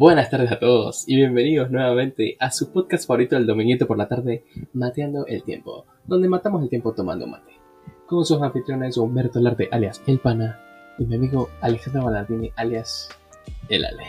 Buenas tardes a todos y bienvenidos nuevamente a su podcast favorito del dominguito por la tarde, Mateando el Tiempo, donde matamos el tiempo tomando mate. Con sus anfitriones Humberto Larte, alias El Pana, y mi amigo Alejandro Ballardini, alias El Ale.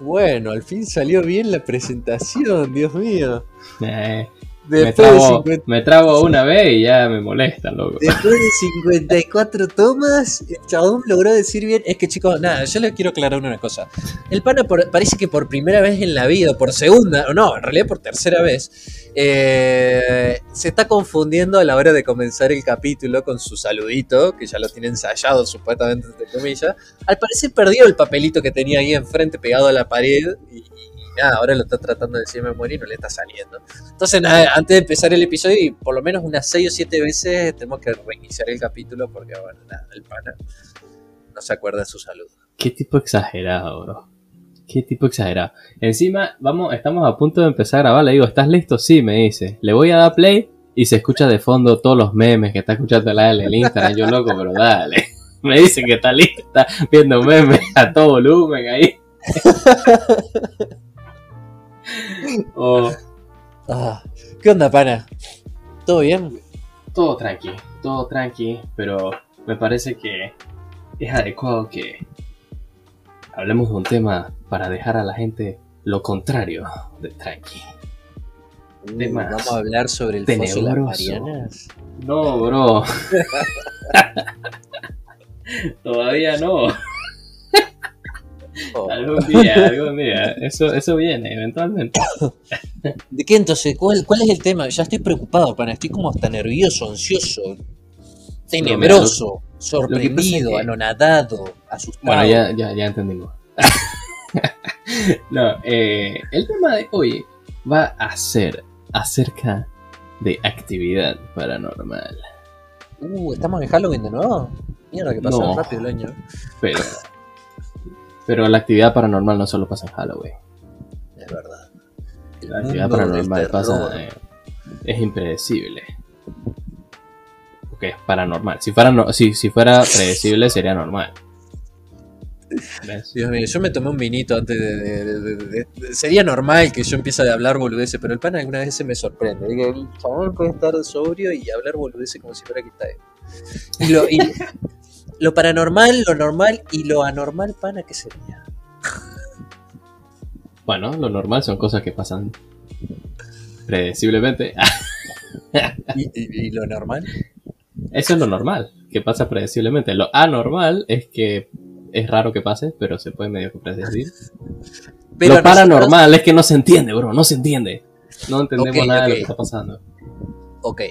Bueno, al fin salió bien la presentación, Dios mío. Eh, me, trabo, me trabo una vez y ya me molesta, loco. Después de 54 tomas, el chabón logró decir bien. Es que, chicos, nada, yo les quiero aclarar una cosa. El pana parece que por primera vez en la vida, por segunda, o no, en realidad por tercera vez, eh, se está confundiendo a la hora de comenzar el capítulo con su saludito, que ya lo tiene ensayado supuestamente, entre comillas. Al parecer perdió el papelito que tenía ahí enfrente pegado a la pared y nada, ahora lo está tratando de decir memoria y no le está saliendo. Entonces, nada, antes de empezar el episodio, y por lo menos unas 6 o 7 veces tenemos que reiniciar el capítulo porque, bueno, nada, el pana no se acuerda de su salud. Qué tipo exagerado, bro. Qué tipo exagerado. Encima, vamos, estamos a punto de empezar a grabar. Le digo, ¿estás listo? Sí, me dice. Le voy a dar play y se escucha de fondo todos los memes que está escuchando la en el Instagram. Yo loco, pero dale. Me dice que está listo, está viendo memes a todo volumen ahí. Oh. Ah, ¿Qué onda, pana? ¿Todo bien? Todo tranqui, todo tranqui, pero me parece que es adecuado que hablemos de un tema para dejar a la gente lo contrario de tranqui. Uh, Vamos a hablar sobre el foso de las Marianas. No, bro. Todavía no. Oh. Algún día, algún día. Eso, eso viene, eventualmente. ¿De qué entonces? ¿Cuál, ¿Cuál es el tema? Ya estoy preocupado, pana. Estoy como hasta nervioso, ansioso, tenebroso, sorprendido, anonadado, asustado. Bueno, ya, ya, ya entendimos. no, eh, el tema de hoy va a ser acerca de actividad paranormal. Uh, ¿estamos en Halloween de nuevo? Mierda, que pasó rápido el año. Pero pero la actividad paranormal no solo pasa en Halloween. Es verdad. la actividad paranormal pasa. Eh, es impredecible. Porque es paranormal. Si fuera, si, si fuera predecible, sería normal. Dios mío, yo me tomé un vinito antes de, Sería normal que yo empiece a hablar boludeces, pero el pan alguna vez se me sorprende. El chabón puede estar sobrio y hablar boludeces como si fuera que está él. Y, lo, y, lo paranormal, lo normal y lo anormal, pana, ¿qué sería? Bueno, lo normal son cosas que pasan predeciblemente. ¿Y, lo normal? Eso es lo normal, que pasa predeciblemente. Lo anormal es que es raro que pase, pero se puede medio que predecir. lo paranormal es que no se entiende, bro, no se entiende. No entendemos nada de lo que está pasando. Ok,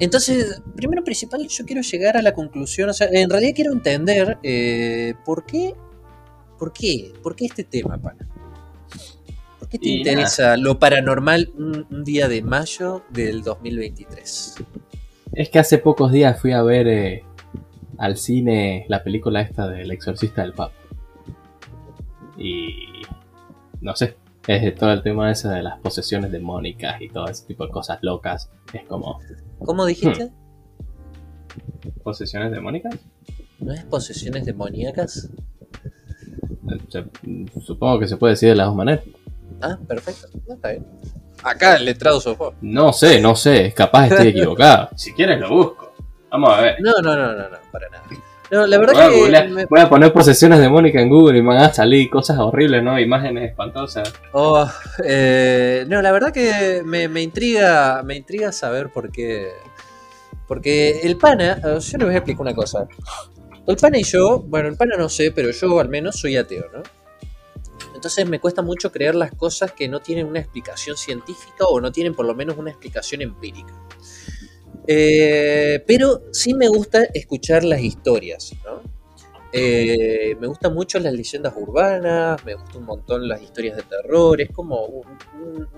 entonces, primero principal, yo quiero llegar a la conclusión, o sea, en realidad quiero entender eh, por qué, por qué, por qué este tema, pana. ¿Por qué te interesa lo paranormal un, día de mayo del 2023? Es que hace pocos días fui a ver eh, al cine la película esta del exorcista del Papa. Y no sé, es todo el tema ese de las posesiones demónicas y todo ese tipo de cosas locas. Es como. ¿Cómo dijiste? Hmm. ¿Posesiones demónicas? ¿No es posesiones demoníacas? Supongo que se puede decir de las dos maneras. Ah, perfecto. No, está bien. Acá el letrado. No sé, no sé. Capaz estoy equivocado. si quieres lo busco. Vamos a ver. No, no, no, no, no para nada. No, la verdad voy que. Voy a poner posesiones demónicas en Google y me van a salir cosas horribles, ¿no? Imágenes espantosas. Oh, eh, no, la verdad que me, me, intriga. Me intriga saber por qué. Porque el pana. Yo les voy a explicar una cosa. El pana y yo. Bueno, el pana no sé, pero yo al menos soy ateo, ¿no? Entonces me cuesta mucho creer las cosas que no tienen una explicación científica o no tienen por lo menos una explicación empírica. Eh, pero sí me gusta escuchar las historias, ¿no? Eh, me gustan mucho las leyendas urbanas, me gustan un montón las historias de terror, es como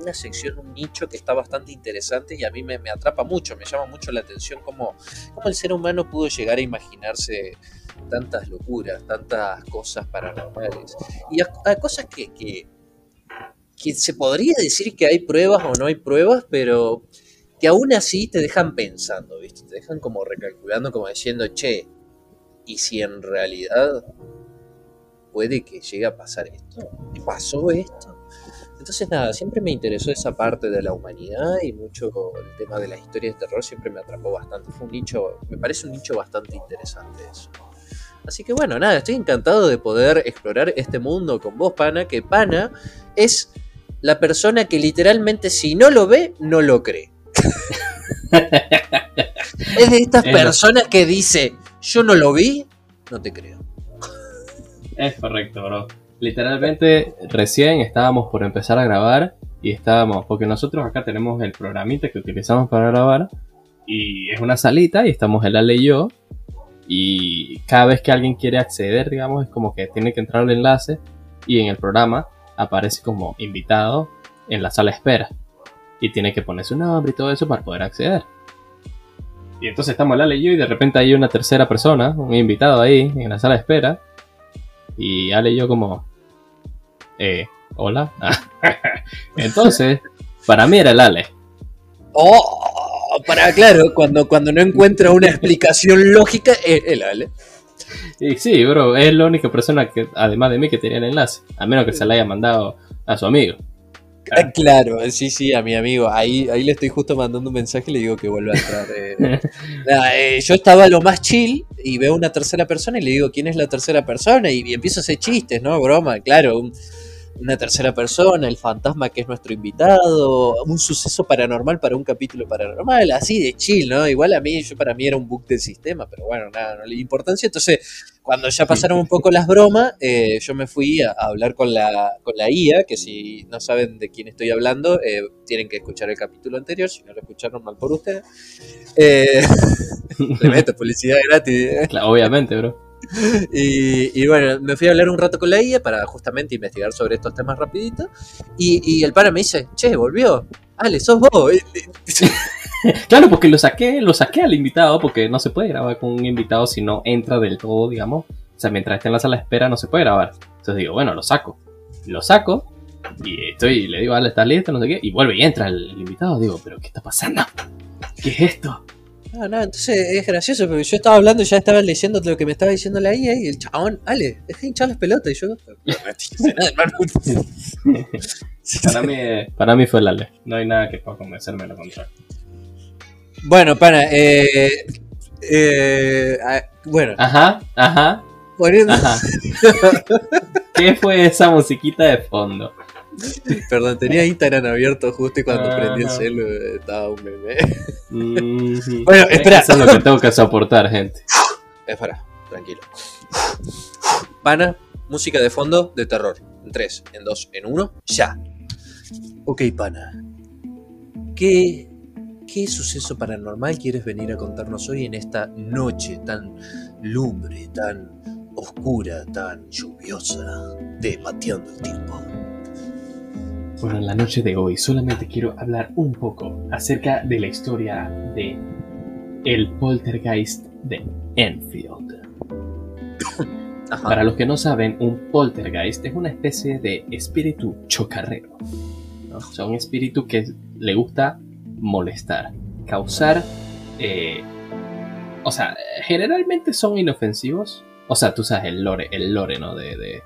una sección, un nicho que está bastante interesante y a mí me, atrapa mucho, me llama mucho la atención cómo, cómo, el ser humano pudo llegar a imaginarse tantas locuras, tantas cosas paranormales y a, cosas que, que, que se podría decir que hay pruebas o no hay pruebas, pero que aún así te dejan pensando, ¿viste? Te dejan como recalculando, como diciendo, che, ¿y si en realidad puede que llegue a pasar esto? ¿Pasó esto? Entonces nada, siempre me interesó esa parte de la humanidad y mucho el tema de las historias de terror siempre me atrapó bastante. Fue un nicho, me parece un nicho bastante interesante eso. Así que bueno, nada, estoy encantado de poder explorar este mundo con vos, Pana, que Pana es la persona que literalmente si no lo ve, no lo cree. es de estas personas que dice, yo no lo vi, no te creo. Es correcto, bro. Literalmente recién estábamos por empezar a grabar y estábamos, porque nosotros acá tenemos el programita que utilizamos para grabar y es una salita y estamos el Ale y yo y cada vez que alguien quiere acceder, digamos, es como que tiene que entrar al enlace y en el programa aparece como invitado en la sala de espera. Y tiene que poner su nombre y todo eso para poder acceder. Y entonces estamos Ale y yo y de repente hay una tercera persona, un invitado ahí en la sala de espera. Y Ale y yo como... Eh, hola. entonces, para mí era el Ale. Oh, para, claro, cuando, cuando no encuentra una explicación lógica, es el Ale. Y sí, bro, es la única persona que, además de mí, que tenía el enlace. A menos que se la haya mandado a su amigo. Ah, claro, sí, sí, a mi amigo. Ahí, ahí le estoy justo mandando un mensaje y le digo que vuelva a entrar. Eh. Eh, yo estaba lo más chill y veo una tercera persona y le digo, ¿quién es la tercera persona? Y, empiezo a hacer chistes, ¿no? Broma, claro. Un, una tercera persona, el fantasma que es nuestro invitado, un suceso paranormal para un capítulo paranormal, así de chill, ¿no? Igual a mí, yo para mí era un bug del sistema, pero bueno, nada, no le dio importancia. Entonces, cuando ya pasaron un poco las bromas, eh, yo me fui a, hablar con la, con la IA, que si no saben de quién estoy hablando, eh, tienen que escuchar el capítulo anterior, si no lo escucharon mal por ustedes. Eh, le meto publicidad gratis. obviamente, bro. Y, bueno, me fui a hablar un rato con la IA para justamente investigar sobre estos temas rapidito. Y, el pana me dice, che, volvió. Ale, sos vos. claro, porque lo saqué, lo saqué al invitado, porque no se puede grabar con un invitado si no entra del todo, digamos. O sea, mientras esté en la sala de espera no se puede grabar. Entonces digo, bueno, lo saco. Lo saco y estoy, le digo, Ale, ¿estás listo? No sé qué. Y vuelve y entra el invitado. Digo, ¿pero qué está pasando? ¿Qué es esto? No, no, entonces es gracioso porque yo estaba hablando y ya estaba leyendo lo que me estaba diciendo la IA y el chabón, Ale, deja de hinchar las pelotas. Y yo, no, para, mí, para mí fue el Ale, no hay nada que pueda convencerme de lo contrario. Bueno, pana, eh, eh, bueno. Ajá, ajá. ajá. ¿Qué fue esa musiquita de fondo? Perdón, tenía Instagram abierto justo y cuando prendí el celu estaba un meme. bueno, espera. Eso es lo que tengo que soportar, gente. Espera, tranquilo. Pana, música de fondo de terror. En 3, en 2, en 1, ya. Ok, pana. ¿Qué, ¿Qué suceso paranormal quieres venir a contarnos hoy en esta noche tan lumbre, tan oscura, tan lluviosa de Mateando el Tiempo? Bueno, en la noche de hoy solamente quiero hablar un poco acerca de la historia de el poltergeist de Enfield. Para los que no saben, un poltergeist es una especie de espíritu chocarrero. O sea, un espíritu que le gusta molestar, causar... Eh, o sea, generalmente son inofensivos. O sea, tú sabes el lore, el lore, ¿no? de, de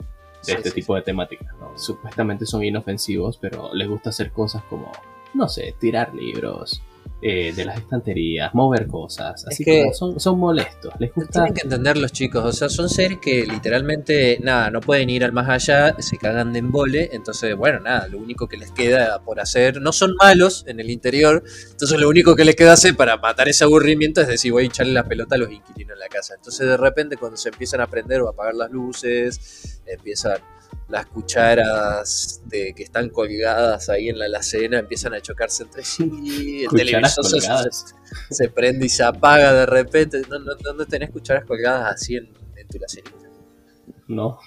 este tipo de temáticas. ¿no? Supuestamente son inofensivos, pero les gusta hacer cosas como, no sé, tirar libros, eh, de las estanterías, mover cosas, así que son, son molestos, les gusta... Tienen que entender los chicos, o sea, son seres que literalmente, nada, no pueden ir al más allá, se cagan de embole, entonces, bueno, nada, lo único que les queda por hacer, no son malos en el interior, entonces lo único que les queda hacer para matar ese aburrimiento es decir, voy a echarle la pelota a los inquilinos en la casa, entonces de repente cuando se empiezan a prender o a apagar las luces, empiezan las cucharas de que están colgadas ahí en la alacena empiezan a chocarse entre sí, el televisor se, prende y se apaga de repente. ¿Dónde tenés cucharas colgadas así en, tu lacerita? No.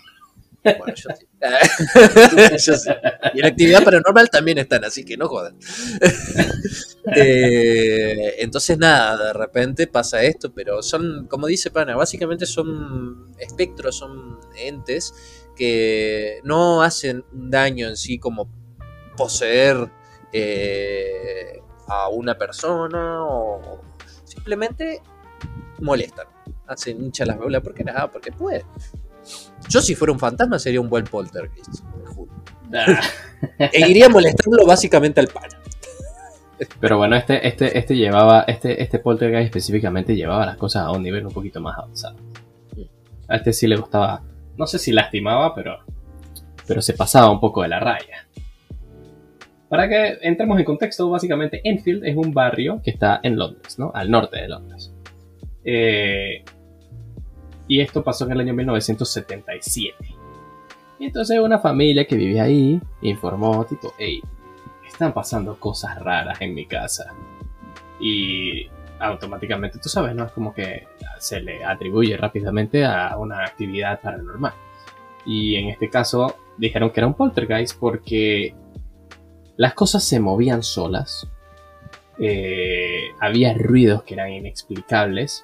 Bueno, yo sí. Y en actividad paranormal también están, así que no jodan. Eh, entonces, nada, de repente pasa esto, pero son, como dice Pana, básicamente son espectros, son entes que no hacen un daño en sí como poseer eh, a una persona o simplemente molestan. Hacen hincha las bolas porque nada, porque puede. Yo si fuera un fantasma sería un buen poltergeist. e iría molestando básicamente al pana. Pero bueno, este, este, este llevaba, este, este poltergeist específicamente llevaba las cosas a un nivel un poquito más avanzado. A este sí le gustaba, no sé si lastimaba, pero, pero se pasaba un poco de la raya. Para que entremos en contexto, básicamente Enfield es un barrio que está en Londres, ¿no? Al norte de Londres. Eh, y esto pasó en el año 1977. Y entonces una familia que vivía ahí informó, tipo, hey, están pasando cosas raras en mi casa. Y automáticamente, tú sabes, ¿no? Es como que se le atribuye rápidamente a una actividad paranormal. Y en este caso dijeron que era un poltergeist porque las cosas se movían solas. Eh, había ruidos que eran inexplicables.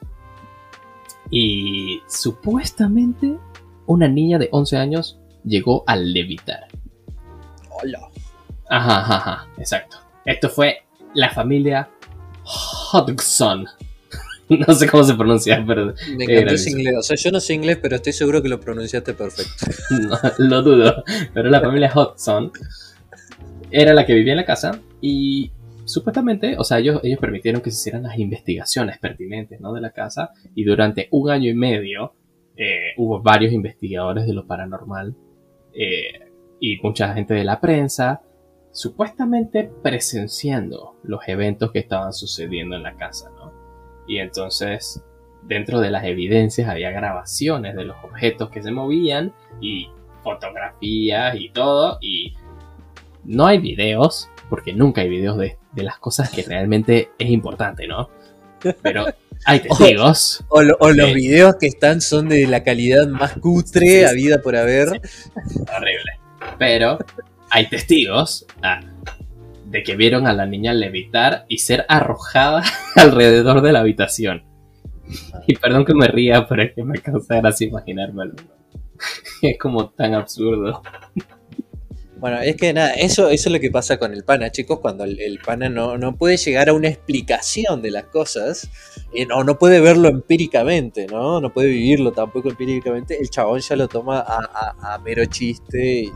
Y supuestamente una niña de 11 años llegó a levitar. Hola. Ajá, ajá, ajá, exacto. Esto fue la familia Hodgson. no sé cómo se pronuncia, pero. Me encantó ese inglés. O sea, yo no sé inglés, pero estoy seguro que lo pronunciaste perfecto. no, lo dudo. Pero la familia Hodgson era la que vivía en la casa y supuestamente, o sea, ellos, ellos permitieron que se hicieran las investigaciones pertinentes ¿no? de la casa y durante un año y medio eh, hubo varios investigadores de lo paranormal eh, y mucha gente de la prensa supuestamente presenciando los eventos que estaban sucediendo en la casa, ¿no? Y entonces, dentro de las evidencias había grabaciones de los objetos que se movían y fotografías y todo, y no hay videos, porque nunca hay videos de, las cosas que realmente es importante, ¿no? Pero hay testigos. O, los videos que están son de la calidad más cutre a vida por haber. Horrible. Pero hay testigos ah, de que vieron a la niña levitar y ser arrojada alrededor de la habitación. Y perdón que me ría, pero es que me causa gracia imaginármelo. Es como tan absurdo. Bueno, es que nada, eso, eso es lo que pasa con el pana, chicos, cuando el, pana no, no, puede llegar a una explicación de las cosas, eh, o no puede verlo empíricamente, ¿no? No puede vivirlo tampoco empíricamente, el chabón ya lo toma a, mero chiste y,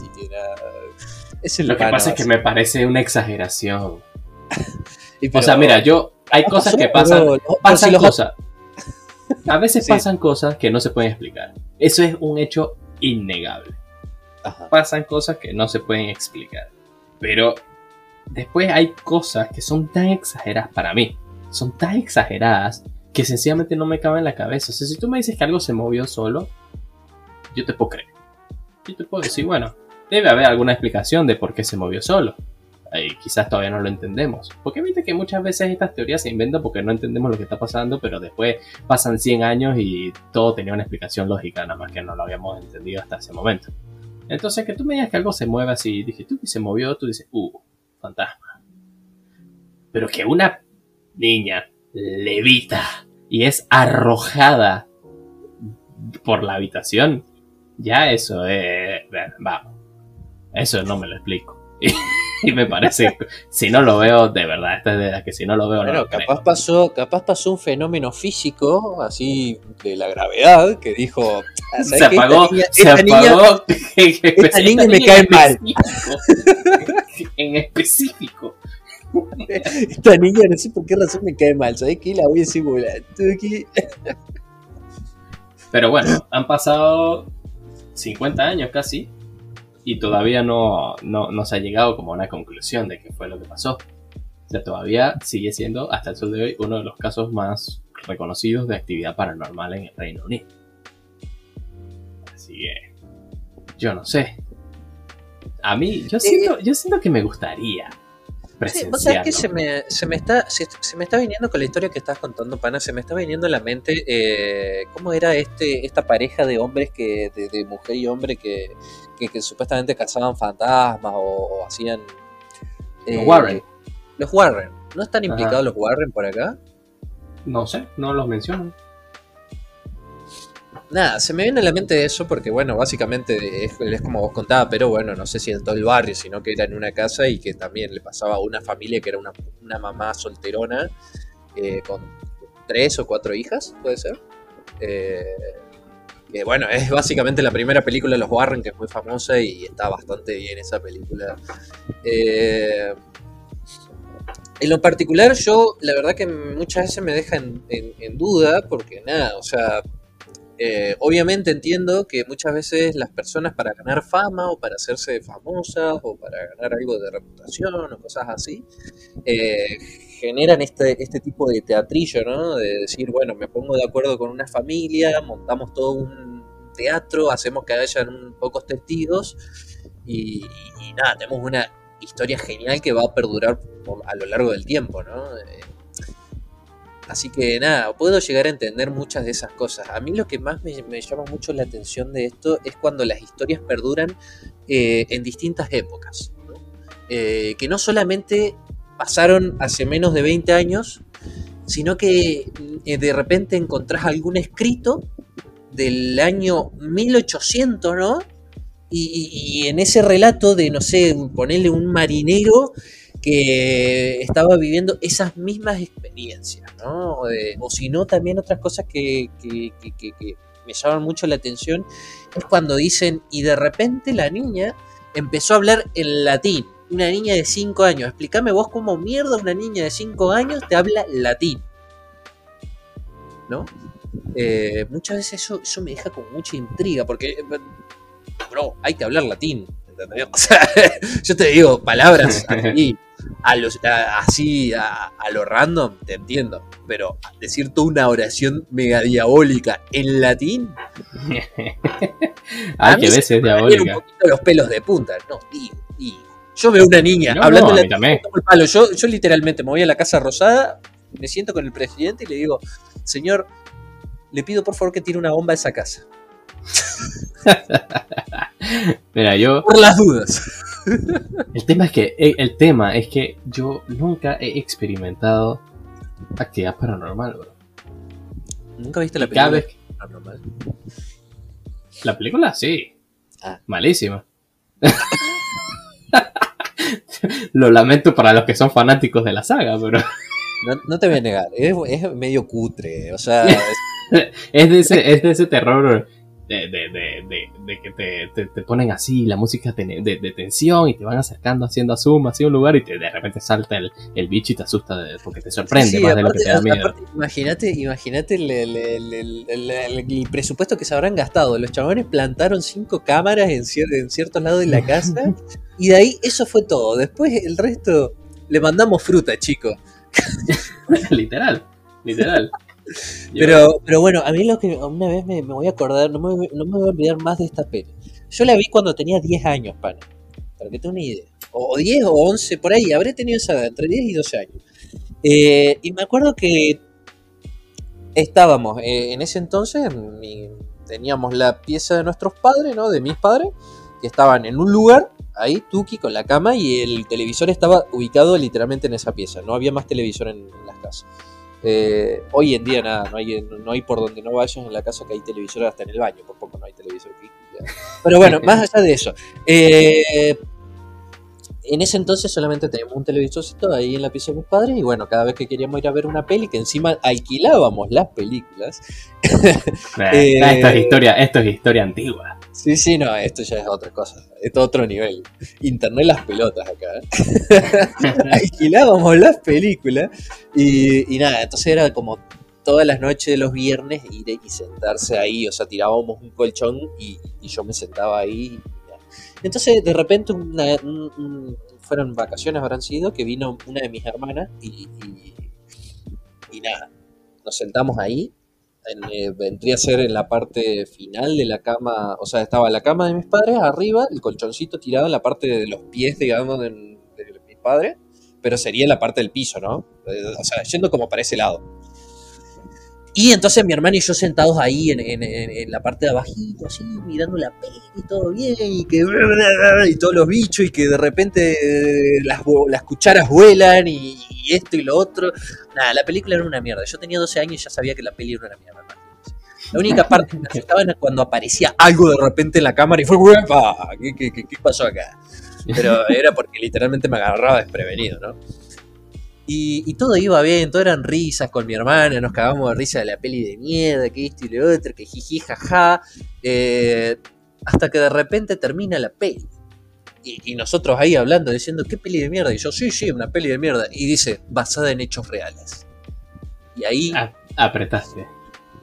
lo que pasa es que me parece una exageración. o sea, mira, yo. Hay cosas que pasan. pasan cosas. A veces pasan cosas que no se pueden explicar. Eso es un hecho innegable. Pasan cosas que no se pueden explicar. Pero después hay cosas que son tan exageradas para mí. Son tan exageradas que sencillamente no me caben en la cabeza. O sea, si tú me dices que algo se movió solo, yo te puedo creer. Yo te puedo decir, bueno, debe haber alguna explicación de por qué se movió solo. Y quizás todavía no lo entendemos. Porque viste que muchas veces estas teorías se inventan porque no entendemos lo que está pasando, pero después pasan 100 años y todo tenía una explicación lógica, nada más que no lo habíamos entendido hasta ese momento. Entonces, que tú me digas que algo se mueve así, dije, tú que se movió, tú dices, uh, fantasma. Pero que una niña levita y es arrojada por la habitación, ya eso es, vamos, eso no me lo explico. Y, me parece, si no lo veo, de verdad, esta es de la que si no lo veo, no capaz pasó, capaz pasó un fenómeno físico, así de la gravedad, que dijo. Se apagó, se apagó. esta niña me cae mal. en específico. Esta niña no sé por qué razón me cae mal, ¿sabes qué? La voy a simular. Pero bueno, han pasado 50 años casi y todavía no, no, se ha llegado como a una conclusión de qué fue lo que pasó. O sea, todavía sigue siendo, hasta el sol de hoy, uno de los casos más reconocidos de actividad paranormal en el Reino Unido. Así que, yo no sé. A mí, yo siento, yo siento que me gustaría Sí, o sea, que se me, se me, está, se, me está viniendo con la historia que estás contando, pana, se me está viniendo en la mente eh, cómo era este esta pareja de hombres que de, mujer y hombre que, que, supuestamente cazaban fantasmas o, hacían... los eh, Warren. Los Warren. ¿No están implicados los Warren por acá? No sé, no los mencionan. Nada, se me viene a la mente eso porque, bueno, básicamente es, como vos contabas, pero bueno, no sé si en todo el barrio, sino que era en una casa y que también le pasaba a una familia que era una, mamá solterona eh, con tres o cuatro hijas, puede ser. Eh, Que bueno, es básicamente la primera película de los Warren, que es muy famosa y está bastante bien esa película. Eh, en lo particular, yo la verdad que muchas veces me deja en, en duda, porque nada, o sea, eh, obviamente entiendo que muchas veces las personas para ganar fama o para hacerse famosas o para ganar algo de reputación o cosas así, eh, generan este, este tipo de teatrillo, ¿no? De decir, bueno, me pongo de acuerdo con una familia, montamos todo un teatro, hacemos que hayan pocos testigos y, y nada, tenemos una historia genial que va a perdurar a lo largo del tiempo, ¿no? Eh, Así que nada, puedo llegar a entender muchas de esas cosas. A mí lo que más me, llama mucho la atención de esto es cuando las historias perduran eh, en distintas épocas. Eh, que no solamente pasaron hace menos de 20 años, sino que eh, de repente encontrás algún escrito del año 1800, ¿no? Y, y, en ese relato de, no sé, ponerle un marinero que estaba viviendo esas mismas experiencias, ¿no? O, si no, también otras cosas que, me llaman mucho la atención es cuando dicen, y de repente la niña empezó a hablar en latín. Una niña de 5 años. Explícame vos cómo mierda una niña de 5 años te habla latín. ¿No? Eh, muchas veces eso, eso me deja con mucha intriga, porque, bro, hay que hablar latín. O sea, yo te digo palabras aquí a los, así a, lo random, te entiendo. Pero decir toda una oración mega diabólica en latín. Hay que veces diabólica. un poquito los pelos de punta. No, y, yo veo una niña hablando de palo. Yo, yo literalmente me voy a la Casa Rosada, me siento con el presidente y le digo, señor, le pido por favor que tire una bomba a esa casa. Mira, yo. Por las dudas. El tema es que eh, el tema es que yo nunca he experimentado actividad paranormal, bro. ¿Nunca viste la película vez... paranormal? La película sí. Ah. Malísima. Lo lamento para los que son fanáticos de la saga, pero. No, te voy a negar, es, es medio cutre, o sea. es, de ese, es de ese terror de, de, de, de que te, te, ponen así la música de, tensión y te van acercando haciendo zoom hacia un lugar y te, de repente salta el, el bicho y te asusta porque te sorprende más de lo que te da miedo. imagínate imagínate el, el, el, presupuesto que se habrán gastado. Los chabones plantaron cinco cámaras en, en ciertos lados de la casa y de ahí eso fue todo. Después el resto le mandamos fruta, chico. literal, literal. Pero, pero bueno, a mí lo que una vez me, voy a acordar, no me, no me, voy a olvidar más de esta peli. Yo la vi cuando tenía 10 años, pana. Para que tenga una idea. O, 10 o 11, por ahí. Habré tenido esa edad, entre 10 y 12 años. Eh, y me acuerdo que estábamos eh, en ese entonces, teníamos la pieza de nuestros padres, ¿no? De mis padres, que estaban en un lugar, ahí, Tuki, con la cama, y el televisor estaba ubicado literalmente en esa pieza. No había más televisor en las casas. Eh, hoy en día nada, no hay, no hay por donde no vayas en la casa que hay televisor hasta en el baño, por poco no hay televisor aquí. Pero bueno, más allá de eso. Eh, en ese entonces solamente teníamos un televisorcito ahí en la pieza de mis padres y bueno, cada vez que queríamos ir a ver una peli, que encima alquilábamos las películas. Eh, esto es historia, esto es historia antigua. Sí, sí, no, esto ya es otra cosa, es otro nivel. Internet las pelotas acá. ¿eh? Alquilábamos las películas y, nada, entonces era como todas las noches de los viernes ir y sentarse ahí, o sea, tirábamos un colchón y, yo me sentaba ahí. Entonces, de repente, fueron vacaciones, habrán sido, que vino una de mis hermanas y, y nada, nos sentamos ahí eh, vendría a ser en la parte final de la cama, o sea, estaba la cama de mis padres arriba, el colchoncito tirado en la parte de los pies, digamos, de, mis padres, pero sería en la parte del piso, ¿no? Eh, o sea, yendo como para ese lado. Y entonces mi hermano y yo sentados ahí en, la parte de abajito, así, mirando la peli y todo bien, y que y todos los bichos, y que de repente las, las cucharas vuelan, y, esto y lo otro. Nada, la película era una mierda. Yo tenía 12 años y ya sabía que la peli era una mierda. La única parte que me asustaba era cuando aparecía algo de repente en la cámara y fue, ¿Qué, qué, qué, qué pasó acá? Pero era porque literalmente me agarraba desprevenido, ¿no? Y, y todo iba bien, todo eran risas con mi hermana, nos cagamos de risa de la peli de mierda, que esto y lo otro, que jiji, jaja. eh, hasta que de repente termina la peli. Y, y nosotros ahí hablando, diciendo, ¿qué peli de mierda? Y yo, sí, sí, una peli de mierda. Y dice, basada en hechos reales. Y ahí, Ah, apretaste.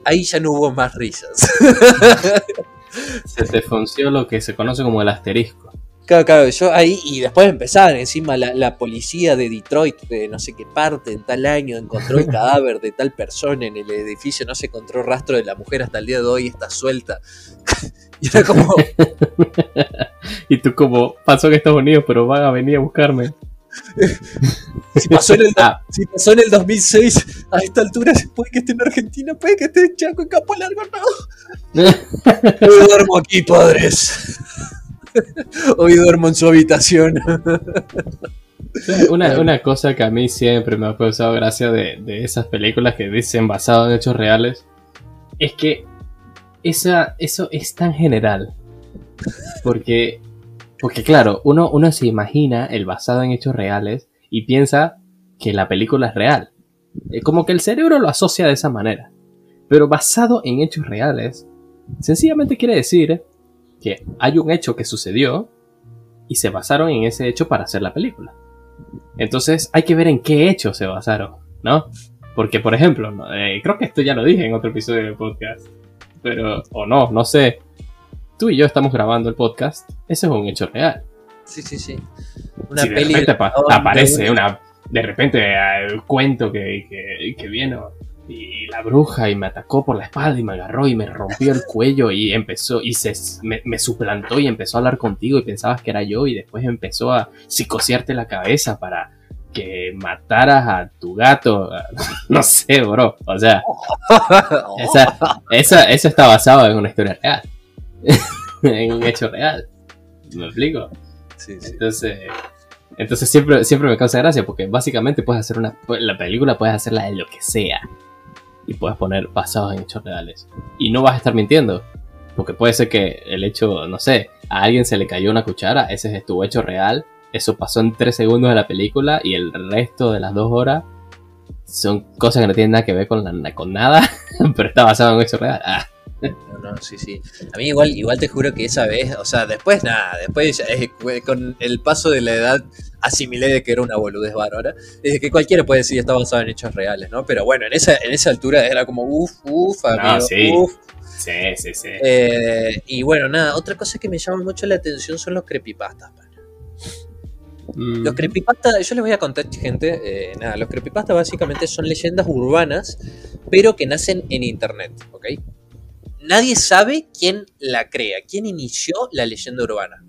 ahí ya no hubo más risas. Se te funció lo que se conoce como el asterisco. Claro, claro, yo ahí, y después empezaban encima la, la policía de Detroit, de no sé qué parte, en tal año, encontró el cadáver de tal persona en el edificio, no se encontró rastro de la mujer hasta el día de hoy, está suelta. y era como, y tú como, pasó en Estados Unidos, pero van a venir a buscarme. si pasó, en el, Ah, si pasó en el 2006, a esta altura puede que esté en Argentina, puede que esté en Chaco, en Campo Largo, no. Hoy duermo aquí, padres. Hoy duermo en su habitación. una, una cosa que a mí siempre me ha causado gracia de, de esas películas que dicen basado en hechos reales es que esa, eso es tan general. Porque, porque claro, uno, uno se imagina el basado en hechos reales y piensa que la película es real. Como que el cerebro lo asocia de esa manera. Pero basado en hechos reales, sencillamente quiere decir que hay un hecho que sucedió y se basaron en ese hecho para hacer la película. Entonces hay que ver en qué hecho se basaron, ¿no? Porque, por ejemplo. Eh, creo que esto ya lo dije en otro episodio del podcast, pero, o no, no sé. Tú y yo estamos grabando el podcast, eso es un hecho real. Sí, sí, sí. Una si de peli repente de- aparece de- una, de repente eh, el cuento que, que, que vino y la bruja y me atacó por la espalda y me agarró y me rompió el cuello y empezó y se me, me suplantó y empezó a hablar contigo y pensabas que era yo y después empezó a psicosearte la cabeza para que mataras a tu gato no sé bro o sea esa, esa, eso está basado en una historia real en un hecho real ¿me explico? Sí, sí. Entonces, entonces siempre, siempre me causa gracia porque básicamente puedes hacer una. La película puedes hacerla de lo que sea. Y puedes poner basados en hechos reales. Y no vas a estar mintiendo. Porque puede ser que el hecho, no sé, a alguien se le cayó una cuchara, ese es tu hecho real. Eso pasó en tres segundos de la película y el resto de las dos horas son cosas que no tienen nada que ver con, la- con nada, pero está basado en un hecho real. Ah, No, no, sí, sí. A mí igual, igual te juro que esa vez, o sea, después nada, después eh, con el paso de la edad asimilé de que era una boludez bárbara. Es que cualquiera puede decir está basado en hechos reales, ¿no? Pero bueno, en esa, en esa altura era como uff, uff, amigo, sí. uff. sí, sí, sí. Eh, y bueno, nada, otra cosa que me llama mucho la atención son los creepypastas. Mm, Los creepypastas, yo les voy a contar, gente, eh, nada, los creepypastas básicamente son leyendas urbanas, pero que nacen en internet, ¿ok? Nadie sabe quién la crea, quién inició la leyenda urbana.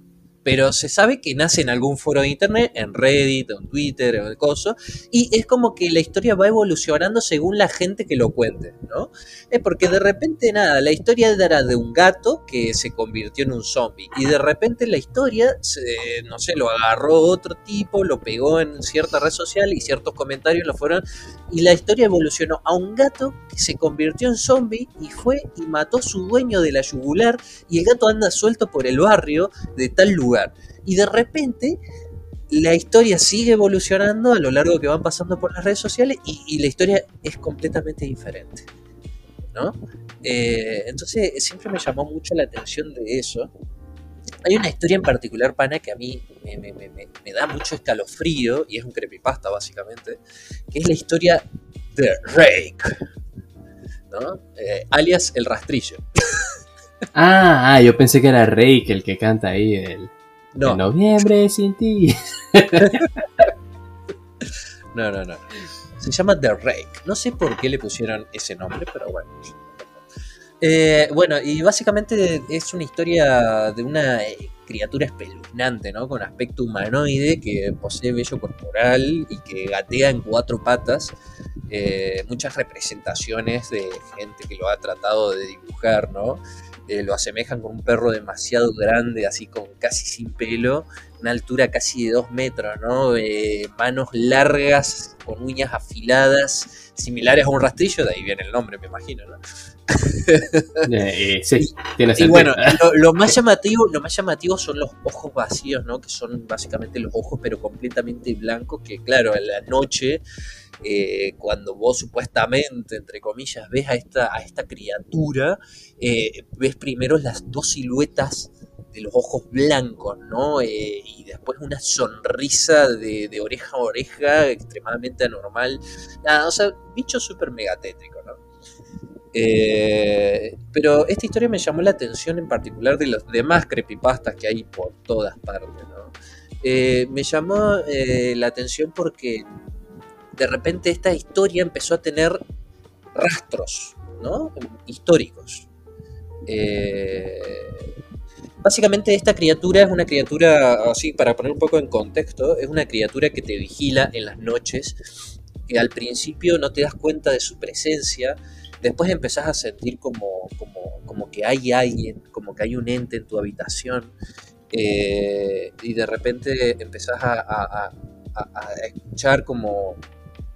Pero se sabe que nace en algún foro de internet, en Reddit, en Twitter, en el coso, y es como que la historia va evolucionando según la gente que lo cuente, ¿no? Es porque de repente, nada, la historia era de un gato que se convirtió en un zombie, y de repente la historia, se- no sé, lo agarró otro tipo, lo pegó en cierta red social y ciertos comentarios lo fueron, y la historia evolucionó a un gato que se convirtió en zombie y fue y mató a su dueño de la yugular, y el gato anda suelto por el barrio de tal lugar. Y de repente la historia sigue evolucionando a lo largo que van pasando por las redes sociales y, la historia es completamente diferente. ¿no? Eh, entonces siempre me llamó mucho la atención de eso. Hay una historia en particular, pana, que a mí me, da mucho escalofrío, y es un creepypasta básicamente, que es la historia de Rake, ¿no? Eh, alias el rastrillo. Ah, ah, yo pensé que era que el que canta ahí el, No, En noviembre sin ti. no, no, no. Se llama The Rake. No sé por qué le pusieron ese nombre, pero bueno. Eh, bueno, y básicamente es una historia de una eh, criatura espeluznante, ¿no? Con aspecto humanoide que posee vello corporal y que gatea en cuatro patas. Eh, muchas representaciones de gente que lo ha tratado de dibujar, ¿no? Eh, lo asemejan con un perro demasiado grande, así con casi sin pelo, una altura casi de dos metros, ¿no? Eh, manos largas con uñas afiladas, similares a un rastrillo, de ahí viene el nombre, me imagino, ¿no? Eh, sí, tiene Y sentido. bueno, lo, lo más llamativo, lo más llamativo son los ojos vacíos, ¿no? Que son básicamente los ojos, pero completamente blancos, que claro, en la noche, eh, cuando vos supuestamente, entre comillas, ves a esta, a esta criatura, eh, ves primero las dos siluetas de los ojos blancos, ¿no? Eh, y después una sonrisa de, de oreja a oreja extremadamente anormal. Nada, o sea, bicho súper megatétrico, ¿no? Eh, pero esta historia me llamó la atención en particular de los demás creepypastas que hay por todas partes, ¿no? Eh, me llamó eh, la atención porque de repente esta historia empezó a tener rastros, ¿no? Históricos. Básicamente esta criatura es una criatura, así para poner un poco en contexto, es una criatura que te vigila en las noches, que al principio no te das cuenta de su presencia, después empezás a sentir como, como, como que hay alguien, como que hay un ente en tu habitación, eh, y de repente empezás a, escuchar como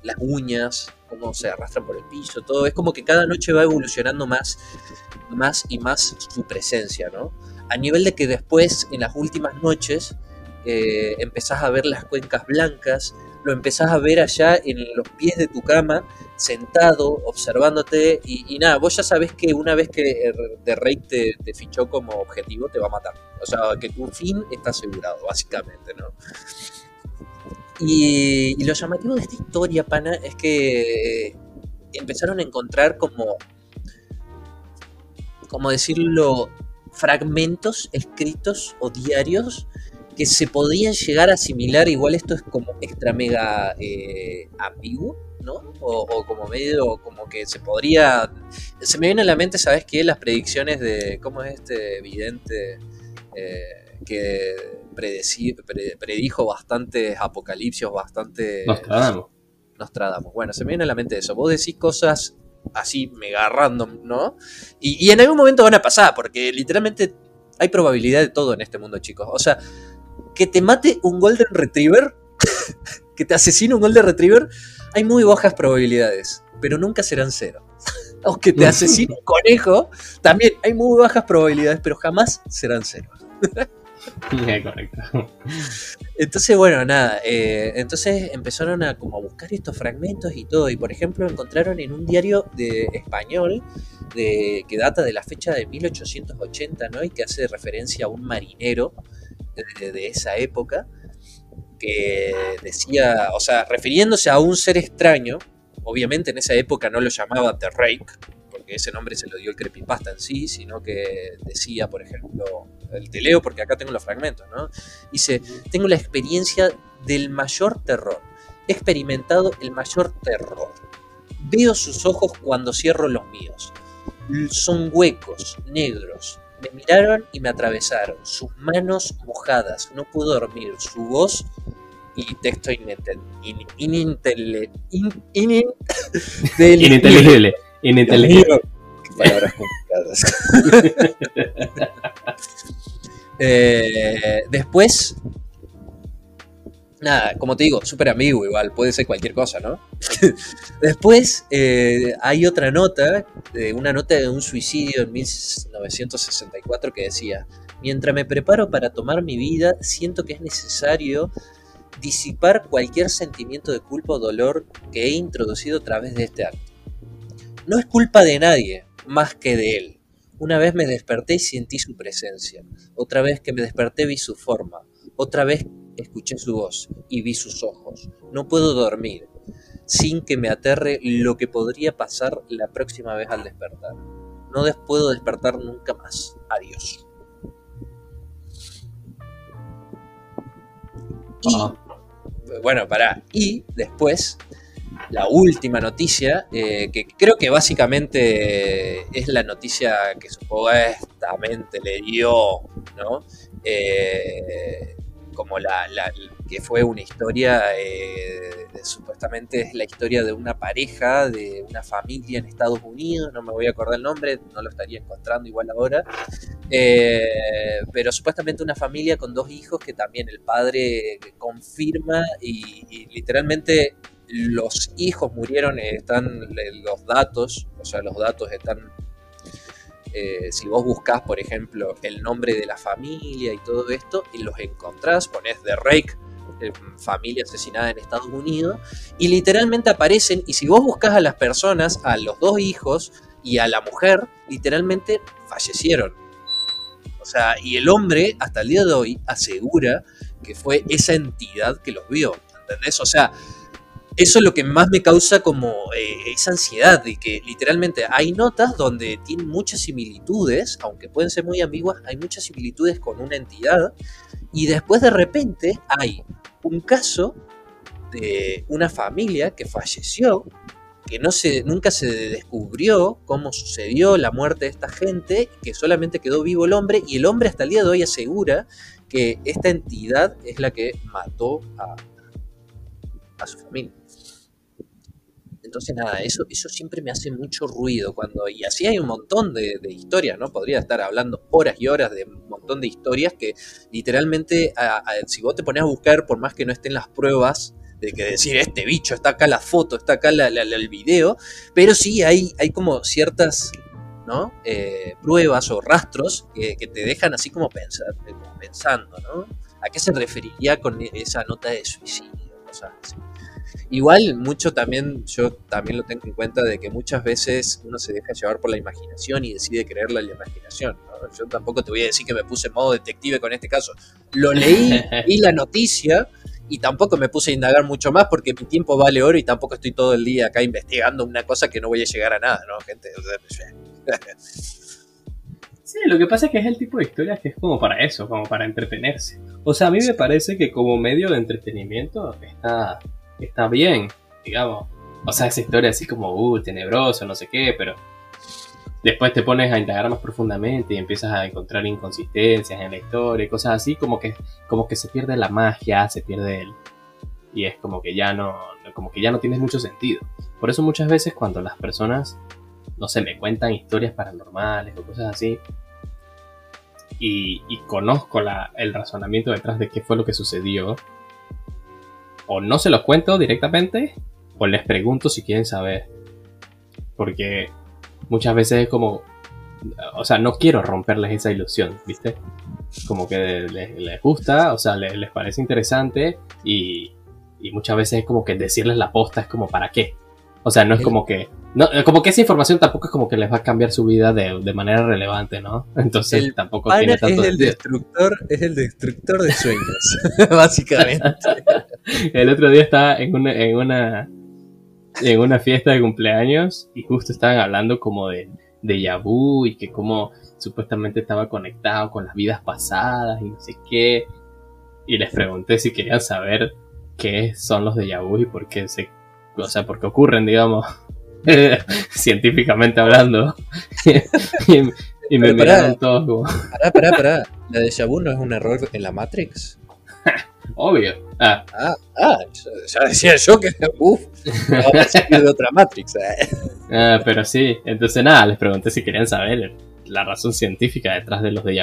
las uñas, cómo se arrastran por el piso, todo. Es como que cada noche va evolucionando más, más y más su presencia, ¿no? A nivel de que después, en las últimas noches, eh, empezás a ver las cuencas blancas, lo empezás a ver allá en los pies de tu cama, sentado, observándote, y, nada, vos ya sabés que una vez que The Rey te, te fichó como objetivo, te va a matar. O sea, que tu fin está asegurado, básicamente, ¿no? Y, y lo llamativo de esta historia, pana, es que eh, empezaron a encontrar como, como decirlo, fragmentos escritos o diarios que se podían llegar a asimilar, igual esto es como extra mega eh, ambiguo, ¿no? O, o como medio, como que se podría... Se me viene a la mente, ¿sabes qué? Las predicciones de, ¿cómo es este vidente? Eh, que predeci- pre- predijo bastantes apocalipsios, bastante... Nostradamus. Nostradamus. Bueno, se me viene a la mente eso. Vos decís cosas así mega random, ¿no? Y, y en algún momento van a pasar, porque literalmente hay probabilidad de todo en este mundo, chicos. O sea, que te mate un Golden Retriever, que te asesine un Golden Retriever, hay muy bajas probabilidades, pero nunca serán cero. O que te asesine un conejo, también hay muy bajas probabilidades, pero jamás serán cero. Ya, correcto. Entonces, bueno, nada, eh, entonces empezaron a como a buscar estos fragmentos y todo, y por ejemplo encontraron en un diario de español de, que data de la fecha de 1880, ¿no? Y que hace referencia a un marinero de, esa época, que decía, o sea, refiriéndose a un ser extraño, obviamente en esa época no lo llamaba The Rake, porque ese nombre se lo dio el creepypasta en sí, sino que decía, por ejemplo, el te leo porque acá tengo los fragmentos, ¿no? Dice, tengo la experiencia del mayor terror. He experimentado el mayor terror. Veo sus ojos cuando cierro los míos. Son huecos, negros. Me miraron y me atravesaron. Sus manos mojadas. No puedo dormir. Su voz y texto inenten- in- Ininteligible. Ininteligible. Palabras complicadas. Eh, después, nada, como te digo, súper ambiguo igual, puede ser cualquier cosa, ¿no? después eh, hay otra nota, una nota de un suicidio en 1964 que decía, mientras me preparo para tomar mi vida, siento que es necesario disipar cualquier sentimiento de culpa o dolor que he introducido a través de este acto. No es culpa de nadie más que de él. Una vez me desperté y sentí su presencia. Otra vez que me desperté vi su forma. Otra vez escuché su voz y vi sus ojos. No puedo dormir sin que me aterre lo que podría pasar la próxima vez al despertar. No des- puedo despertar nunca más. Adiós. Y bueno, pará. Y después, la última noticia, eh, que creo que básicamente es la noticia que supuestamente le dio, ¿no? Eh, como la, la, que fue una historia, eh, supuestamente es la historia de una pareja, de una familia en Estados Unidos, no me voy a acordar el nombre, no lo estaría encontrando igual ahora, eh, pero supuestamente una familia con dos hijos que también el padre confirma y, y literalmente los hijos murieron, están los datos, o sea, los datos están eh, si vos buscas, por ejemplo, el nombre de la familia y todo esto, y los encontrás, pones The Rake, eh, familia asesinada en Estados Unidos, y literalmente aparecen, y si vos buscas a las personas, a los dos hijos y a la mujer, literalmente fallecieron. O sea, y el hombre, hasta el día de hoy, asegura que fue esa entidad que los vio. ¿Entendés? O sea, eso es lo que más me causa como eh, esa ansiedad de que literalmente hay notas donde tienen muchas similitudes, aunque pueden ser muy ambiguas, hay muchas similitudes con una entidad y después de repente hay un caso de una familia que falleció, que no se, nunca se descubrió cómo sucedió la muerte de esta gente, que solamente quedó vivo el hombre y el hombre hasta el día de hoy asegura que esta entidad es la que mató a, a su familia. Entonces, nada, eso, eso siempre me hace mucho ruido cuando. Y así hay un montón de, historias, ¿no? Podría estar hablando horas y horas de un montón de historias que literalmente, si vos te pones a buscar, por más que no estén las pruebas de que decir este bicho, está acá la foto, está acá el video, pero sí hay, hay como ciertas ¿no? Eh, pruebas o rastros que, te dejan así como, pensar, pensando, ¿no? ¿A qué se referiría con esa nota de suicidio? Cosas así. Igual mucho también, yo también lo tengo en cuenta de que muchas veces uno se deja llevar por la imaginación y decide creerle a la imaginación. Yo tampoco te voy a decir que me puse en modo detective con este caso. Lo leí, y la noticia y tampoco me puse a indagar mucho más porque mi tiempo vale oro y tampoco estoy todo el día acá investigando una cosa que no voy a llegar a nada, ¿no, gente? Sí, lo que pasa es que es el tipo de historia que es como para eso, como para entretenerse. O sea, a mí me parece que como medio de entretenimiento está, está bien, digamos. O sea, esa historia así como, uh, tenebroso, no sé qué, pero después te pones a indagar más profundamente y empiezas a encontrar inconsistencias en la historia y cosas así, como que, como que se pierde la magia, se pierde el... Y es como que ya no, como que ya no tiene mucho sentido. Por eso muchas veces cuando las personas, no sé, me cuentan historias paranormales o cosas así, y, conozco el razonamiento detrás de qué fue lo que sucedió, o no se los cuento directamente o les pregunto si quieren saber. Porque muchas veces es como, o sea, no quiero romperles esa ilusión, ¿viste? Como que les, gusta, o sea, les, parece interesante y, y, muchas veces es como que decirles la posta es como, ¿para qué? O sea, no es como que, no, como que esa información tampoco es como que les va a cambiar su vida de, de manera relevante, ¿no? Entonces tampoco tiene tanto es el destructor, es el destructor de sueños, básicamente. el otro día estaba en una, en una, en una fiesta de cumpleaños y justo estaban hablando como de, de Yabu y que como supuestamente estaba conectado con las vidas pasadas y no sé qué. Y les pregunté si querían saber qué son los de Yabu y por qué se, o sea, por qué ocurren, digamos. científicamente hablando. y, me miraron todos como. Pará, pará, pará. ¿La de Shabu no es un error en la Matrix? Obvio. Ah, ah, ah ya decía yo que. Uff, de otra Matrix. Eh. Ah, pero sí, entonces nada, les pregunté si querían saber la razón científica detrás de los de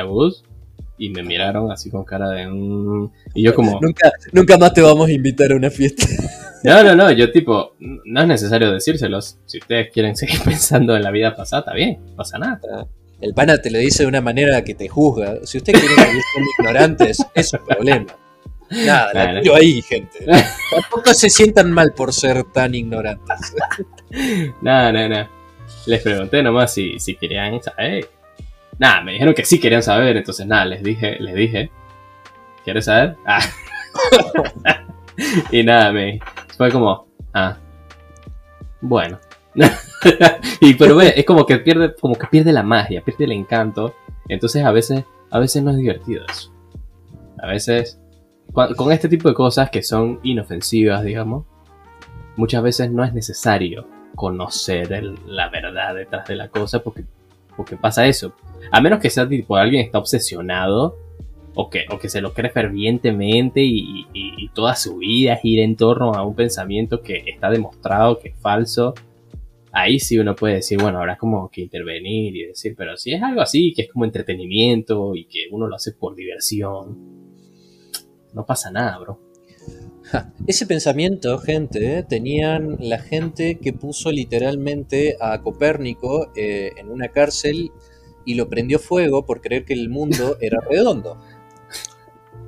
y me miraron así con cara de... un y yo como... Nunca, nunca más te vamos a invitar a una fiesta. No, no, no, yo tipo, no es necesario decírselos. Si ustedes quieren seguir pensando en la vida pasada, está bien, no pasa nada. Ah, el pana te lo dice de una manera que te juzga. Si ustedes quieren que sean ignorantes, es su problema. Nada, la tiro ahí, gente. Tampoco se sientan mal por ser tan ignorantes. Nada, nada, nada. Les pregunté nomás si, si querían saber. Nada, me dijeron que sí querían saber, entonces nada, les dije, les dije. ¿Quieres saber? Ah. y nada, me fue como, ah, bueno. y pero es como que pierde, como que pierde la magia, pierde el encanto. Entonces a veces, a veces no es divertido eso. A veces, con este tipo de cosas que son inofensivas, digamos, muchas veces no es necesario conocer la verdad detrás de la cosa porque, porque pasa eso. A menos que sea tipo alguien está obsesionado o que, o que se lo cree fervientemente y, y toda su vida gira en torno a un pensamiento que está demostrado que es falso, ahí sí uno puede decir, bueno, habrá como que intervenir y decir, pero si es algo así, que es como entretenimiento y que uno lo hace por diversión, no pasa nada, bro. Ese pensamiento, gente, eh, tenían la gente que puso literalmente a Copérnico eh, en una cárcel y lo prendió fuego por creer que el mundo era redondo.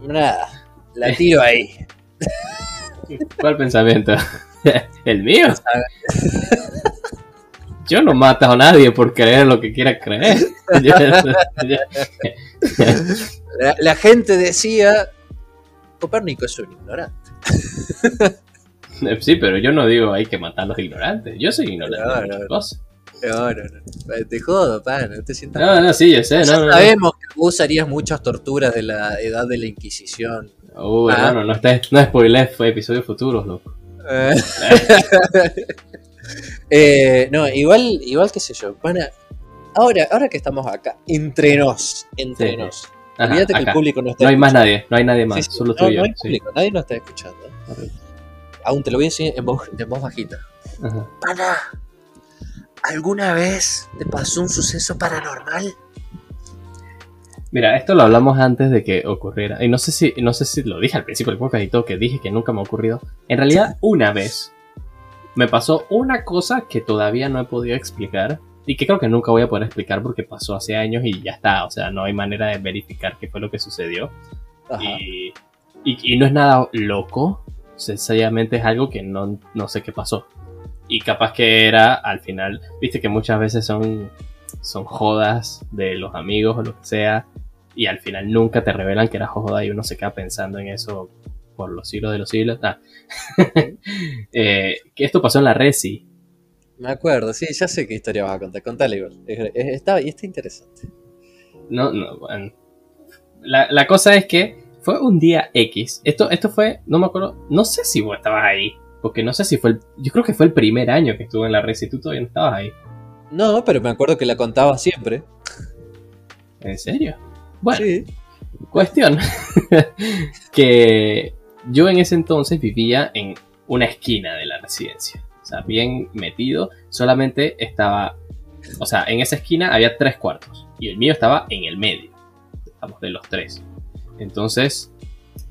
Nada, la tiro ahí. ¿Cuál pensamiento? ¿El mío? Yo no mato a nadie por creer lo que quiera creer. la, gente decía, Copérnico es un ignorante. Sí, pero yo no digo hay que matar a los ignorantes. Yo soy ignorante no, no, No, no, no. Te jodo, pan. No te sientas. No, no, sí, yo sé. No, sabemos que vos harías muchas torturas de la edad de la Inquisición. Uy, ah. no, no, no spoilers, fue episodios futuros, loco. Eh. eh, no, igual, igual que sé yo. Bueno, ahora, ahora que estamos acá, entre nos, entre nos. Olvídate que el público no está No hay más nadie, no hay nadie más, solo tú y yo. No hay público, nadie nos está escuchando. Aún te lo voy a decir en voz, en voz bajita. Pana, ¿alguna vez te pasó un suceso paranormal? Mira, esto lo hablamos antes de que ocurriera. Y no sé si, no sé si lo dije al principio del podcast y todo, que dije que nunca me ha ocurrido. En realidad, una vez me pasó una cosa que todavía no he podido explicar y que creo que nunca voy a poder explicar porque pasó hace años y ya está. O sea, no hay manera de verificar qué fue lo que sucedió. Y, y, no es nada loco. Sencillamente es algo que no, no sé qué pasó. Y capaz que era al final, viste que muchas veces son, son jodas de los amigos o lo que sea. Y al final nunca te revelan que era joda y uno se queda pensando en eso por los siglos de los siglos. Ah. eh, que esto pasó en la Resi me acuerdo, sí, ya sé qué historia vas a contar. Contale igual. está, y está interesante. No, no, bueno. La, cosa es que fue un día X. Esto, esto fue, no me acuerdo, no sé si vos estabas ahí. Porque no sé si fue el. Yo creo que fue el primer año que estuve en la red y tú todavía no estabas ahí. No, pero me acuerdo que la contaba siempre. ¿En serio? Bueno, sí. cuestión. que yo en ese entonces vivía en una esquina de la residencia o sea, bien metido, solamente estaba, o sea, en esa esquina había tres cuartos y el mío estaba en el medio, de los tres. Entonces,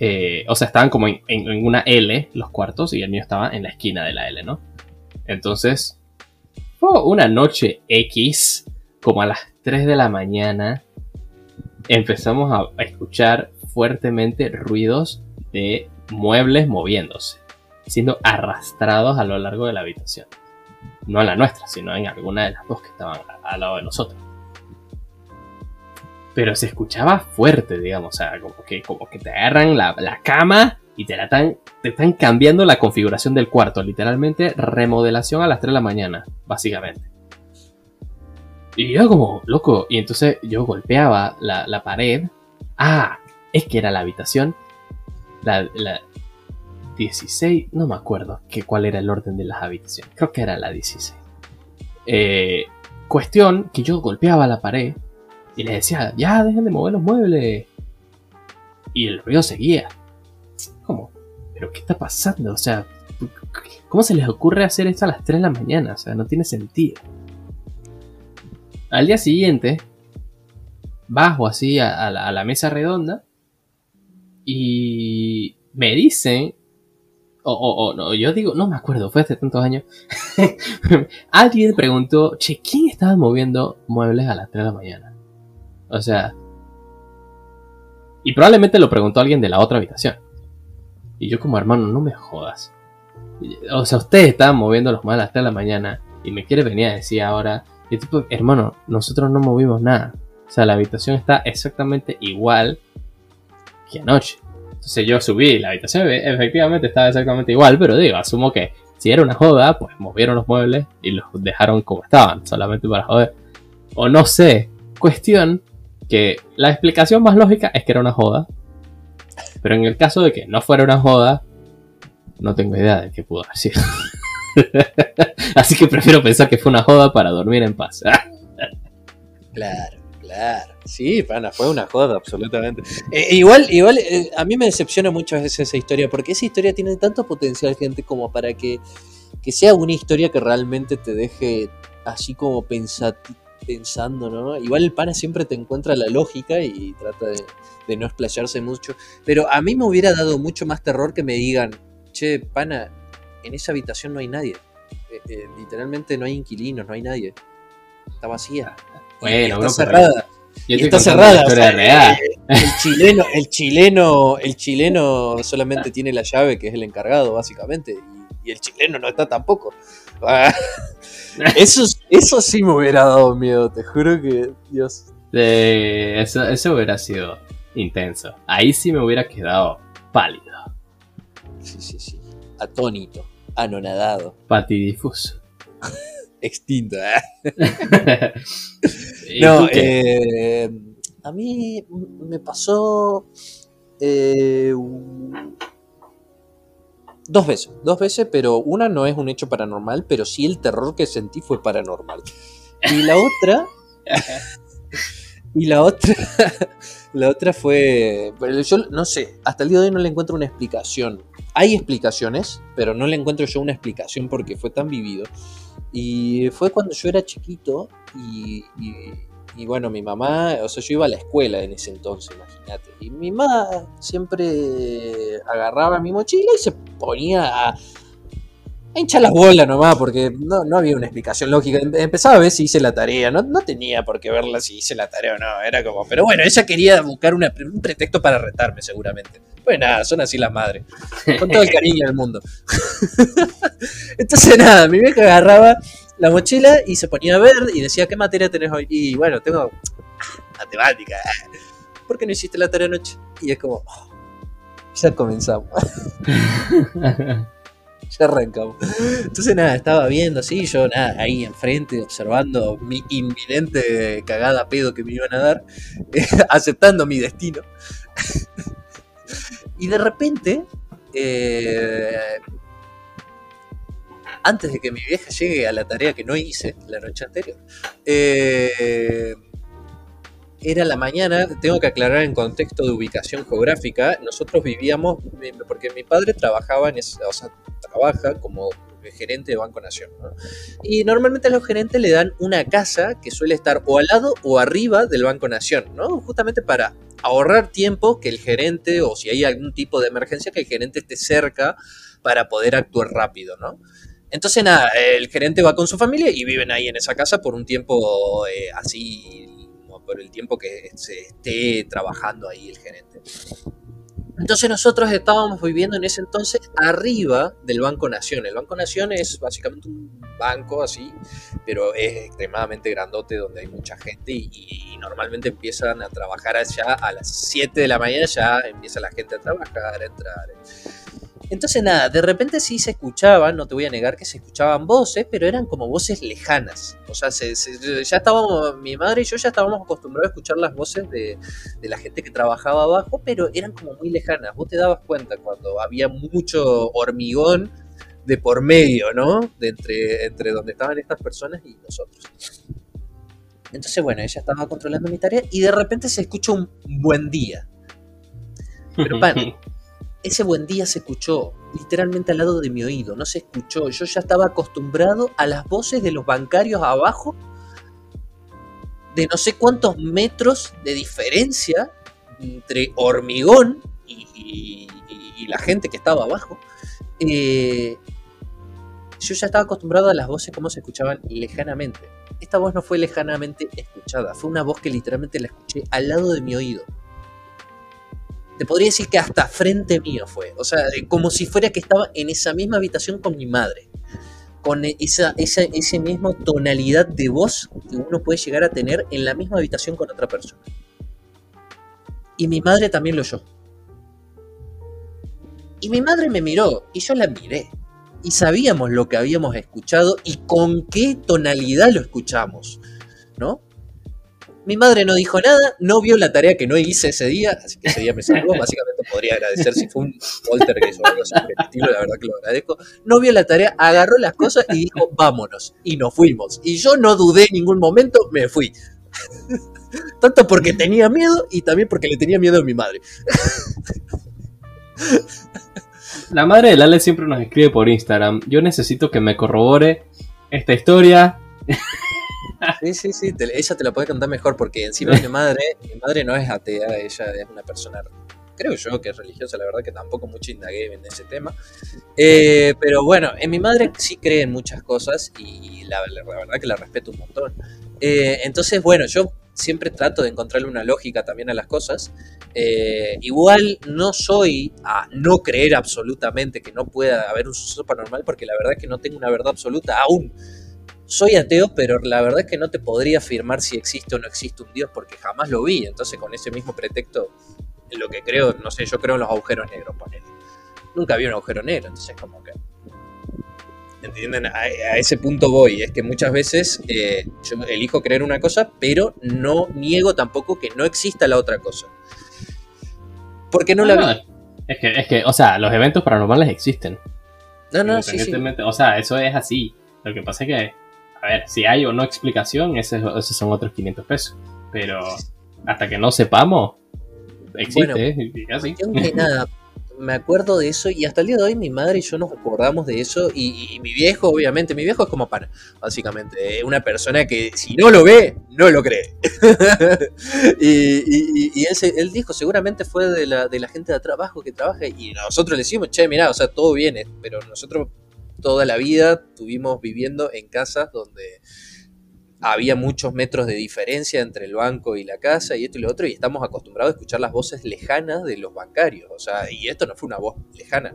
eh, o sea, estaban como en, una L los cuartos y el mío estaba en la esquina de la L, ¿no? Entonces, una noche X, como a las 3 de la mañana, empezamos a escuchar fuertemente ruidos de muebles moviéndose siendo arrastrados a lo largo de la habitación. No en la nuestra, sino en alguna de las dos que estaban al lado de nosotros. Pero se escuchaba fuerte, digamos, o sea, como que, como que te agarran la, cama y te, la están, te están cambiando la configuración del cuarto. Literalmente remodelación a las 3 de la mañana, básicamente. Y yo como, loco, y entonces yo golpeaba la, la pared. Ah, es que era la habitación. La, la, 16, no me acuerdo que cuál era el orden de las habitaciones, creo que era la 16. Eh, cuestión que yo golpeaba la pared y les decía, ya dejen de mover los muebles. Y el ruido seguía. ¿Cómo? ¿Pero qué está pasando? O sea, ¿cómo se les ocurre hacer esto a las 3 de la mañana? O sea, no tiene sentido. Al día siguiente, bajo así a, a la mesa redonda y me dicen o, no, yo digo, no me acuerdo, fue hace tantos años. Alguien preguntó, che, ¿quién estaba moviendo muebles a las 3 de la mañana? O sea. Y probablemente lo preguntó alguien de la otra habitación. Y yo, como hermano, no me jodas. O sea, ustedes estaban moviendo los muebles a las 3 de la mañana y me quiere venir a decir ahora. Y tipo, hermano, nosotros no movimos nada. O sea, la habitación está exactamente igual que anoche. Entonces yo subí, la habitación efectivamente estaba exactamente igual, pero digo, asumo que si era una joda, pues movieron los muebles y los dejaron como estaban, solamente para joder. O no sé, cuestión que la explicación más lógica es que era una joda. Pero en el caso de que no fuera una joda, no tengo idea de qué pudo haber sido. Así que prefiero pensar que fue una joda para dormir en paz. claro, Claro, sí, pana, fue una joda, absolutamente. Eh, igual, igual, eh, a mí me decepciona mucho a veces esa historia, porque esa historia tiene tanto potencial, gente, como para que, que sea una historia que realmente te deje así como pensa- pensando, ¿no? Igual el pana siempre te encuentra la lógica y trata de, de no explayarse mucho. Pero a mí me hubiera dado mucho más terror que me digan, che, pana, en esa habitación no hay nadie. Eh, eh, literalmente no hay inquilinos, no hay nadie. Está vacía. Bueno, Y está cerrada. Y está cerrada. o sea, real. El chileno, el chileno, el chileno solamente tiene la llave que es el encargado, básicamente. Y, y el chileno no está tampoco. Ah, Eso, eso sí me hubiera dado miedo, te juro que. Dios. Eh, eso, eso hubiera sido intenso. Ahí sí me hubiera quedado pálido, Sí, sí, sí. Atónito, anonadado, patidifuso. extinto. ¿eh? ¿Y No, eh, a mí me pasó eh, dos veces, dos veces, pero una no es un hecho paranormal, pero sí el terror que sentí fue paranormal. Y la otra, y la otra, la otra fue, pero yo no sé, hasta el día de hoy no le encuentro una explicación. Hay explicaciones, pero no le encuentro yo una explicación porque fue tan vivido. Y fue cuando yo era chiquito y, y- y bueno, mi mamá, o sea, yo iba a la escuela en ese entonces, imagínate. Y mi mamá siempre agarraba mi mochila y se ponía a, a las bolas nomás, porque no, no había una explicación lógica. Em- Empezaba a ver si hice la tarea, no, no tenía por qué verla si hice la tarea o no, era como... Pero bueno, ella quería buscar una- un pretexto para retarme seguramente. Pues nada, son así las madres. Con todo el cariño del mundo. Entonces nada, mi vieja agarraba la mochila y se ponía a ver y decía, ¿qué materia tenés hoy? Y bueno, tengo matemática. ¿Por qué no hiciste la tarea anoche? Y es como, oh, ya comenzamos, ya arrancamos. Entonces nada, estaba viendo así, yo nada, ahí enfrente, observando mi inminente cagada pedo que me iban a dar, aceptando mi destino. y de repente, eh, antes de que mi vieja llegue a la tarea que no hice la noche anterior, eh, era la mañana, tengo que aclarar en contexto de ubicación geográfica, nosotros vivíamos, porque mi padre trabajaba en ese, o sea, trabaja como gerente de Banco Nación, ¿no? Y normalmente a los gerentes le dan una casa que suele estar o al lado o arriba del Banco Nación, ¿no? Justamente para ahorrar tiempo que el gerente, o si hay algún tipo de emergencia, que el gerente esté cerca para poder actuar rápido, ¿no? Entonces, nada, el gerente va con su familia y viven ahí en esa casa por un tiempo eh, así, por el tiempo que se esté trabajando ahí el gerente. Entonces nosotros estábamos viviendo en ese entonces arriba del Banco Nación. El Banco Nación es básicamente un banco así, pero es extremadamente grandote donde hay mucha gente y, y normalmente empiezan a trabajar allá a las 7 de la mañana, ya empieza la gente a trabajar, a entrar. Entonces nada, de repente sí se escuchaban, no te voy a negar que se escuchaban voces, pero eran como voces lejanas. O sea, se, se, ya estábamos, mi madre y yo ya estábamos acostumbrados a escuchar las voces de, de, la gente que trabajaba abajo, pero eran como muy lejanas. Vos te dabas cuenta cuando había mucho hormigón de por medio, ¿no? De entre, entre donde estaban estas personas y nosotros. Entonces, bueno, ella estaba controlando mi tarea y de repente se escucha un buen día. Pero, pan, ese buen día se escuchó literalmente al lado de mi oído, no se escuchó. Yo ya estaba acostumbrado a las voces de los bancarios abajo, de no sé cuántos metros de diferencia entre hormigón y, la gente que estaba abajo. Eh, yo ya estaba acostumbrado a las voces como se escuchaban lejanamente. Esta voz no fue lejanamente escuchada, fue una voz que literalmente la escuché al lado de mi oído te podría decir que hasta frente mío fue. O sea, como si fuera que estaba en esa misma habitación con mi madre. Con esa, esa, esa misma tonalidad de voz que uno puede llegar a tener en la misma habitación con otra persona. Y mi madre también lo oyó. Y mi madre me miró y yo la miré. Y sabíamos lo que habíamos escuchado y con qué tonalidad lo escuchamos. ¿No? Mi madre no dijo nada, no vio la tarea que no hice ese día, así que ese día me salvó. Básicamente podría agradecer si fue un poltergeist o algo así estilo, la verdad que lo agradezco. No vio la tarea, agarró las cosas y dijo, vámonos. Y nos fuimos. Y yo no dudé en ningún momento, me fui. Tanto porque tenía miedo y también porque le tenía miedo a mi madre. La madre de Lale siempre nos escribe por Instagram. Yo necesito que me corrobore esta historia. Sí, sí, sí, te- ella te la puede contar mejor porque encima mi madre, mi madre no es atea, ella es una persona, creo yo que es religiosa, la verdad que tampoco mucho indagué en ese tema. Eh, pero bueno, en mi madre sí cree en muchas cosas y la, la verdad que la respeto un montón. Eh, entonces, bueno, yo siempre trato de encontrarle una lógica también a las cosas. Eh, igual no soy a no creer absolutamente que no pueda haber un suceso paranormal porque la verdad es que no tengo una verdad absoluta aún soy ateo, pero la verdad es que no te podría afirmar si existe o no existe un Dios porque jamás lo vi. Entonces, con ese mismo pretexto, lo que creo, no sé, yo creo en los agujeros negros, ponele. Nunca vi un agujero negro, entonces, como que. ¿Entienden? A, a ese punto voy. Es que muchas veces eh, yo elijo creer una cosa, pero no niego tampoco que no exista la otra cosa. Porque no la vi. Es que, es que, o sea, los eventos paranormales existen. No, no, sí, sí. O sea, eso es así. Lo que pasa es que, a ver, si hay o no explicación, ese- esos son otros 500 pesos. Pero hasta que no sepamos, existe. Bueno, ¿eh? y así. Que nada, me acuerdo de eso y hasta el día de hoy mi madre y yo nos acordamos de eso y, y mi viejo, obviamente, mi viejo es como pana, básicamente, es una persona que si no lo ve, no lo cree. y y- y- y él, se- él dijo, seguramente fue de la, de la gente de trabajo que trabaja y nosotros le decimos, che, mirá, o sea, todo viene, pero nosotros toda la vida tuvimos viviendo en casas donde había muchos metros de diferencia entre el banco y la casa y esto y lo otro, y estamos acostumbrados a escuchar las voces lejanas de los bancarios. O sea, y esto no fue una voz lejana.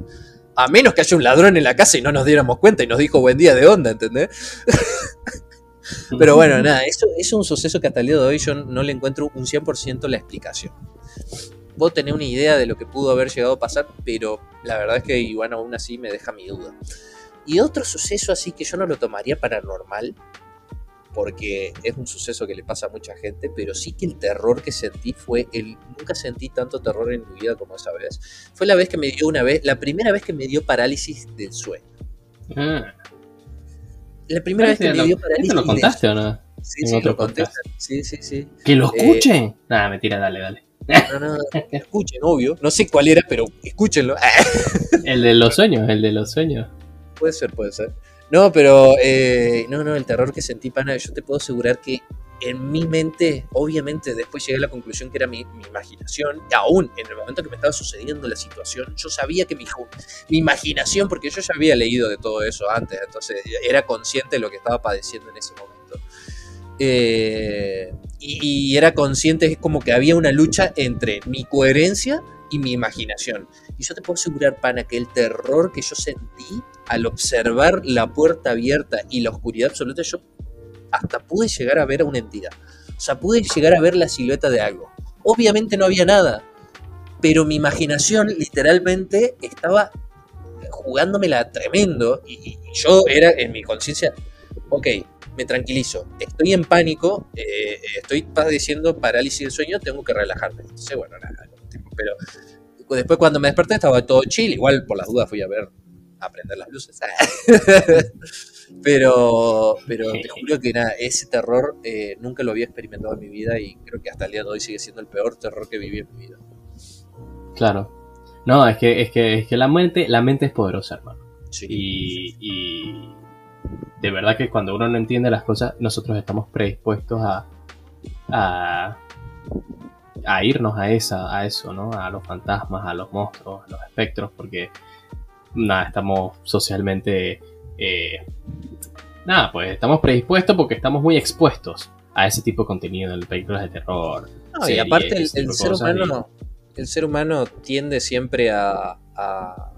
A menos que haya un ladrón en la casa y no nos diéramos cuenta y nos dijo buen día de onda, ¿entendés? Pero bueno, nada, eso es un suceso que hasta el día de hoy yo no le encuentro un 100% la explicación. Vos tenés una idea de lo que pudo haber llegado a pasar, pero la verdad es que igual aún así me deja mi duda. Y otro suceso así que yo no lo tomaría paranormal, porque es un suceso que le pasa a mucha gente, pero sí que el terror que sentí fue el nunca sentí tanto terror en mi vida como esa vez. Fue la vez que me dio una vez, la primera vez que me dio parálisis del sueño. Ah, La primera vez que ¿Este me lo- dio parálisis lo del contaste o no? Sí, sí, otro lo conté. Sí, sí, sí. ¡Que lo Eh, escuchen! Nada, mentira, dale, dale. No, no, escuchen, obvio. No sé cuál era, pero escúchenlo. El de los sueños, el de los sueños. Puede ser, puede ser. No, pero eh, no, no, el terror que sentí, pana, yo te puedo asegurar que en mi mente, obviamente después llegué a la conclusión que era mi, mi imaginación, y aún en el momento que me estaba sucediendo la situación, yo sabía que mi, mi imaginación, porque yo ya había leído de todo eso antes, entonces era consciente de lo que estaba padeciendo en ese momento. Eh, y, y era consciente, es como que había una lucha entre mi coherencia y mi imaginación. Y yo te puedo asegurar, pana, que el terror que yo sentí al observar la puerta abierta y la oscuridad absoluta, yo hasta pude llegar a ver a una entidad. O sea, pude llegar a ver la silueta de algo. Obviamente no había nada, pero mi imaginación literalmente estaba jugándomela tremendo y, y- yo era en mi conciencia, ok, me tranquilizo, estoy en pánico, eh, estoy padeciendo parálisis del sueño, tengo que relajarme. Entonces, bueno, nada, pero después cuando me desperté estaba todo chill, igual por las dudas fui a ver, a prender las luces. pero, pero te juro que nada, ese terror eh, nunca lo había experimentado en mi vida y creo que hasta el día de hoy sigue siendo el peor terror que viví en mi vida. Claro. No, es que, es que, es que la mente, la mente es poderosa, hermano. Sí. Y, y de verdad que cuando uno no entiende las cosas, nosotros estamos predispuestos a, a, a irnos a esa, a eso, ¿no? A los fantasmas, a los monstruos, a los espectros, porque nada, estamos socialmente eh, nada, pues estamos predispuestos porque estamos muy expuestos a ese tipo de contenido en películas de terror. No, y aparte el, ser humano, el ser humano tiende siempre a, a-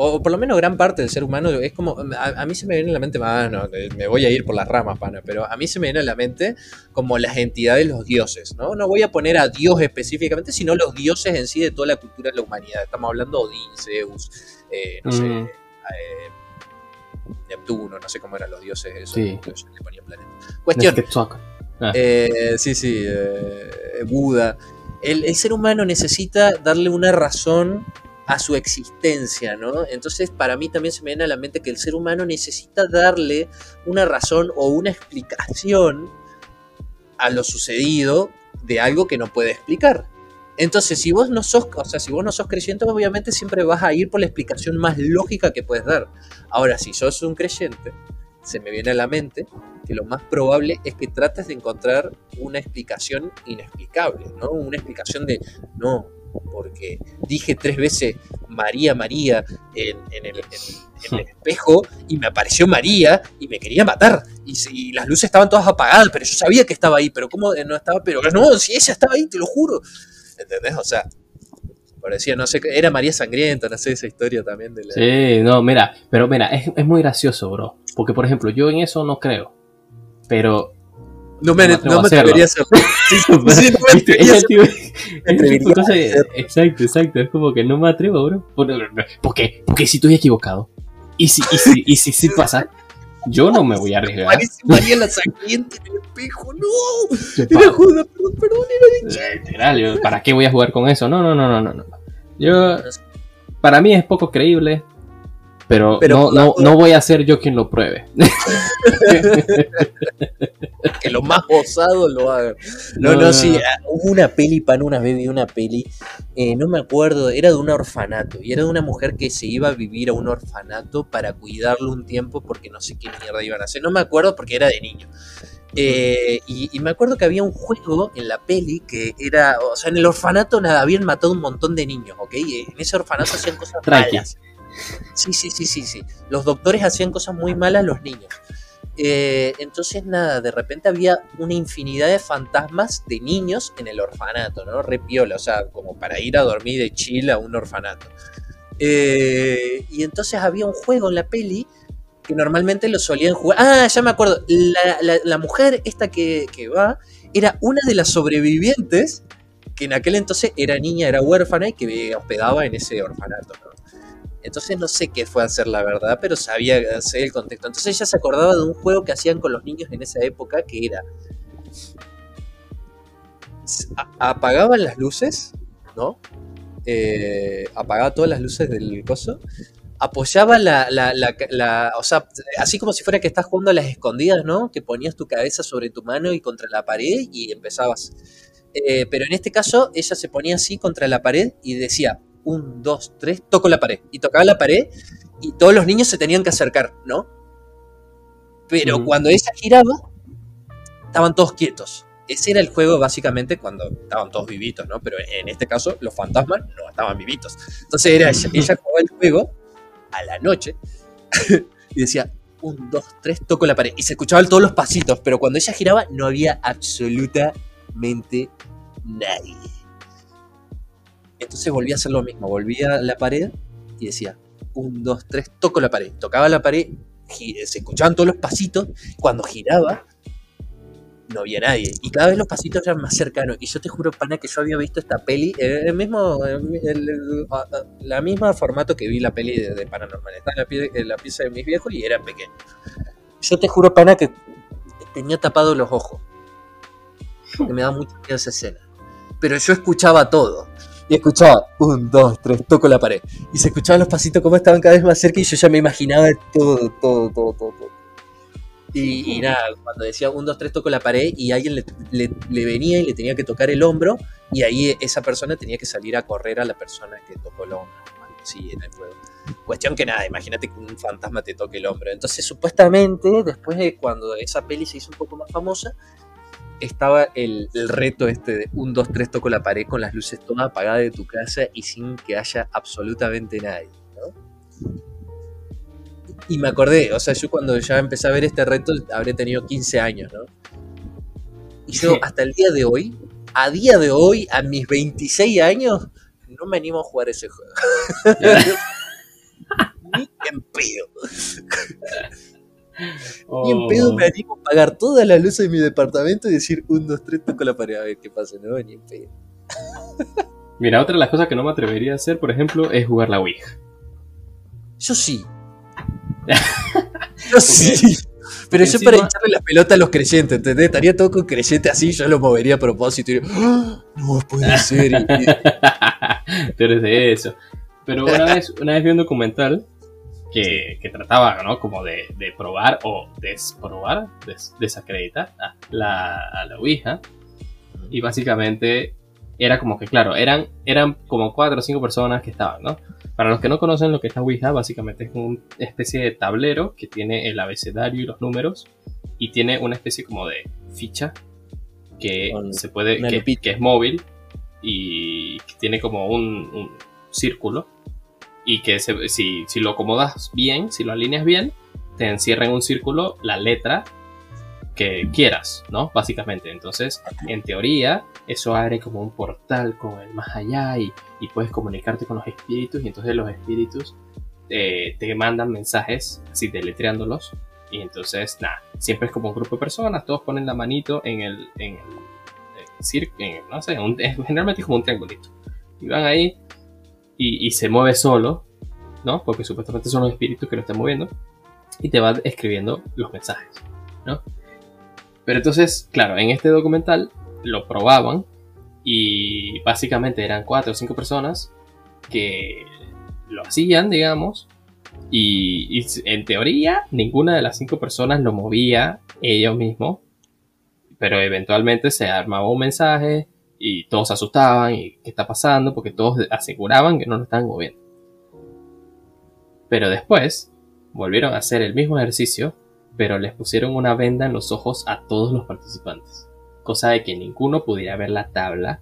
o por lo menos gran parte del ser humano es como a, a mí se me viene a la mente, ah, no, me voy a ir por las ramas, pana, pero a mí se me viene a la mente como las entidades, los dioses, ¿no? No voy a poner a Dios específicamente, sino los dioses en sí de toda la cultura de la humanidad. Estamos hablando de Odín, Zeus, eh, no sé, Mm. eh, Neptuno, no sé cómo eran los dioses esos, Sí. que le ponían planeta. Cuestión, Quetzalcóatl. Ah. eh, sí, sí, Buda. El, el ser humano necesita darle una razón a su existencia, ¿no? Entonces, para mí también se me viene a la mente que el ser humano necesita darle una razón o una explicación a lo sucedido de algo que no puede explicar. Entonces, si vos no sos, o sea, si vos no sos creyente, obviamente siempre vas a ir por la explicación más lógica que puedes dar. Ahora, si sos un creyente, se me viene a la mente que lo más probable es que trates de encontrar una explicación inexplicable, ¿no? Una explicación de, no, porque dije tres veces María, María en, el, espejo y me apareció María y me quería matar. Y, las luces estaban todas apagadas, pero yo sabía que estaba ahí, pero ¿cómo no estaba? Pero no, si ella estaba ahí, te lo juro. ¿Entendés? O sea, parecía, no sé, era María Sangrienta, no sé, esa historia también de la... Sí, no, mira, pero mira, es, es muy gracioso, bro. Porque, por ejemplo, yo en eso no creo. Pero no me, no me atrevería a hacerlo. Exacto, exacto. Es como que no me atrevo, bro. ¿Por qué? Porque si estoy equivocado. Y si, y si, y si, si pasa, yo no me voy a arriesgar. Parece María la sangrienta en el espejo. ¡No! Era joda, perdón, perdón, era de ¿Para qué voy a jugar con eso? No, no, no, no, no. Yo. Para mí es poco creíble. Pero, no, no, no, voy a ser yo quien lo pruebe. que lo más osado lo haga. No, no, sí, ah, hubo una peli, pan, una vez vi una peli, eh, no me acuerdo, era de un orfanato, y era de una mujer que se iba a vivir a un orfanato para cuidarlo un tiempo porque no sé qué mierda iban a hacer, no me acuerdo porque era de niño. Eh, y, me acuerdo que había un juego en la peli que era, o sea, en el orfanato nada, habían matado un montón de niños, ¿ok? En ese orfanato hacían cosas malas. Sí, sí, sí, sí, sí. Los doctores hacían cosas muy malas a los niños. Eh, entonces, nada, de repente había una infinidad de fantasmas de niños en el orfanato, ¿no? Repiola, o sea, como para ir a dormir de chill a un orfanato. Eh, y entonces había un juego en la peli que normalmente lo solían jugar. Ah, ya me acuerdo. La, mujer, esta que, que, va, era una de las sobrevivientes que en aquel entonces era niña, era huérfana y que hospedaba en ese orfanato. ¿no? Entonces no sé qué fue a hacer la verdad, pero sabía hacer el contexto. Entonces ella se acordaba de un juego que hacían con los niños en esa época que era... Apagaban las luces, ¿no? Eh, apagaba todas las luces del coso. Apoyaba la, la, O sea, así como si fuera que estás jugando a las escondidas, ¿no? Que ponías tu cabeza sobre tu mano y contra la pared y empezabas. Eh, pero en este caso, ella se ponía así contra la pared y decía, un, dos, tres, toco la pared. Y tocaba la pared y todos los niños se tenían que acercar, ¿no? Pero cuando ella giraba, estaban todos quietos. Ese era el juego básicamente cuando estaban todos vivitos, ¿no? Pero en este caso los fantasmas no estaban vivitos. Entonces era ella, ella jugaba el juego a la noche y decía, un, dos, tres, toco la pared. Y se escuchaban todos los pasitos, pero cuando ella giraba no había absolutamente nadie. Entonces volvía a hacer lo mismo, volvía a la pared y decía, un, dos, tres, toco la pared. Tocaba la pared, se escuchaban todos los pasitos, cuando giraba no había nadie. Y cada vez los pasitos eran más cercanos. Y yo te juro, pana, que yo había visto esta peli, el mismo, la misma formato que vi la peli de, Paranormal. Estaba en la, pieza de mis viejos y era pequeño. Yo te juro, pana, que tenía tapado los ojos. Me da mucho miedo esa escena. Pero yo escuchaba todo y escuchaba, un, dos, tres, toco la pared. Y se escuchaban los pasitos como estaban cada vez más cerca y yo ya me imaginaba todo, todo, todo, todo. Y, nada, cuando decía un, dos, tres, toco la pared y alguien le, venía y le tenía que tocar el hombro y ahí esa persona tenía que salir a correr a la persona que tocó el hombro. Sí, en el juego. Cuestión que nada, imagínate que un fantasma te toque el hombro. Entonces, supuestamente, después de cuando esa peli se hizo un poco más famosa, estaba el, reto este de un, dos, tres, toco la pared con las luces todas apagadas de tu casa y sin que haya absolutamente nadie, Y me acordé, o sea, yo cuando ya empecé a ver este reto habré tenido 15 años, ¿no? Y yo hasta el día de hoy, a día de hoy, a mis 26 años, no me animo a jugar ese juego. Ni en pedo. Y en pedo me oh. animo a pagar todas las luces de mi departamento y decir un, dos, tres, toco la pared a ver qué pasa, ¿no? Ni en pedo. Mira, otra de las cosas que no me atrevería a hacer, por ejemplo, es jugar la Ouija. Yo sí. yo sí. Pero yo para echarle la pelota a los creyentes, ¿entendés? Estaría todo con creyente así, yo lo movería a propósito y diría, ¡Ah! no puede ser. Tú eres de eso. Pero una vez, una vez vi un documental que, que trataba, ¿no? Como de, de probar o desprobar, des- desacreditar a la, a la Ouija. Y básicamente era como que, claro, eran, eran como cuatro o cinco personas que estaban, ¿no? Para los que no conocen lo que es la Ouija, básicamente es una especie de tablero que tiene el abecedario y los números y tiene una especie como de ficha que Con se puede, que, que es móvil y que tiene como un, un círculo y que si, si lo acomodas bien, si lo alineas bien, te encierra en un círculo la letra que quieras, ¿no? Básicamente. Entonces, en teoría, eso abre como un portal con el más allá y, y puedes comunicarte con los espíritus y entonces los espíritus eh, te mandan mensajes así deletreándolos y entonces, nada, siempre es como un grupo de personas, todos ponen la manito en el, en el, círculo, no sé, un- generalmente es como un triangulito. Y van ahí y, se mueve solo, ¿no? Porque supuestamente son los espíritus que lo están moviendo y te va escribiendo los mensajes, ¿no? Pero entonces, claro, en este documental lo probaban y básicamente eran cuatro o cinco personas que lo hacían, digamos, y, y en teoría ninguna de las cinco personas lo movía ellos mismos, pero eventualmente se armaba un mensaje y todos asustaban y qué está pasando porque todos aseguraban que no lo estaban moviendo. Pero después volvieron a hacer el mismo ejercicio, pero les pusieron una venda en los ojos a todos los participantes, cosa de que ninguno pudiera ver la tabla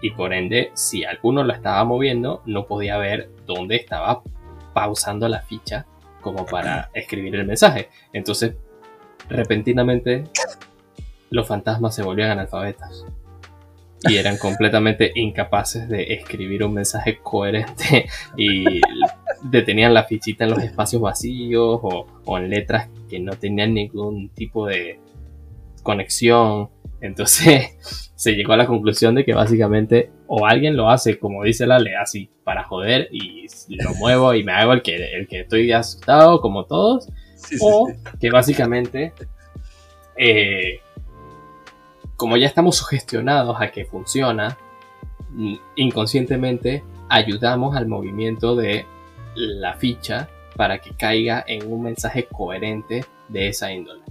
y por ende si alguno la estaba moviendo no podía ver dónde estaba pausando la ficha como para escribir el mensaje. Entonces, repentinamente, los fantasmas se volvían analfabetas y eran completamente incapaces de escribir un mensaje coherente y detenían la fichita en los espacios vacíos o, o en letras que no tenían ningún tipo de conexión. Entonces se llegó a la conclusión de que básicamente o alguien lo hace como dice la ley así para joder y lo muevo y me hago el que, el que estoy asustado como todos Sí, sí, o sí. que básicamente eh, como ya estamos sugestionados a que funciona mm, inconscientemente ayudamos al movimiento de la ficha para que caiga en un mensaje coherente de esa índole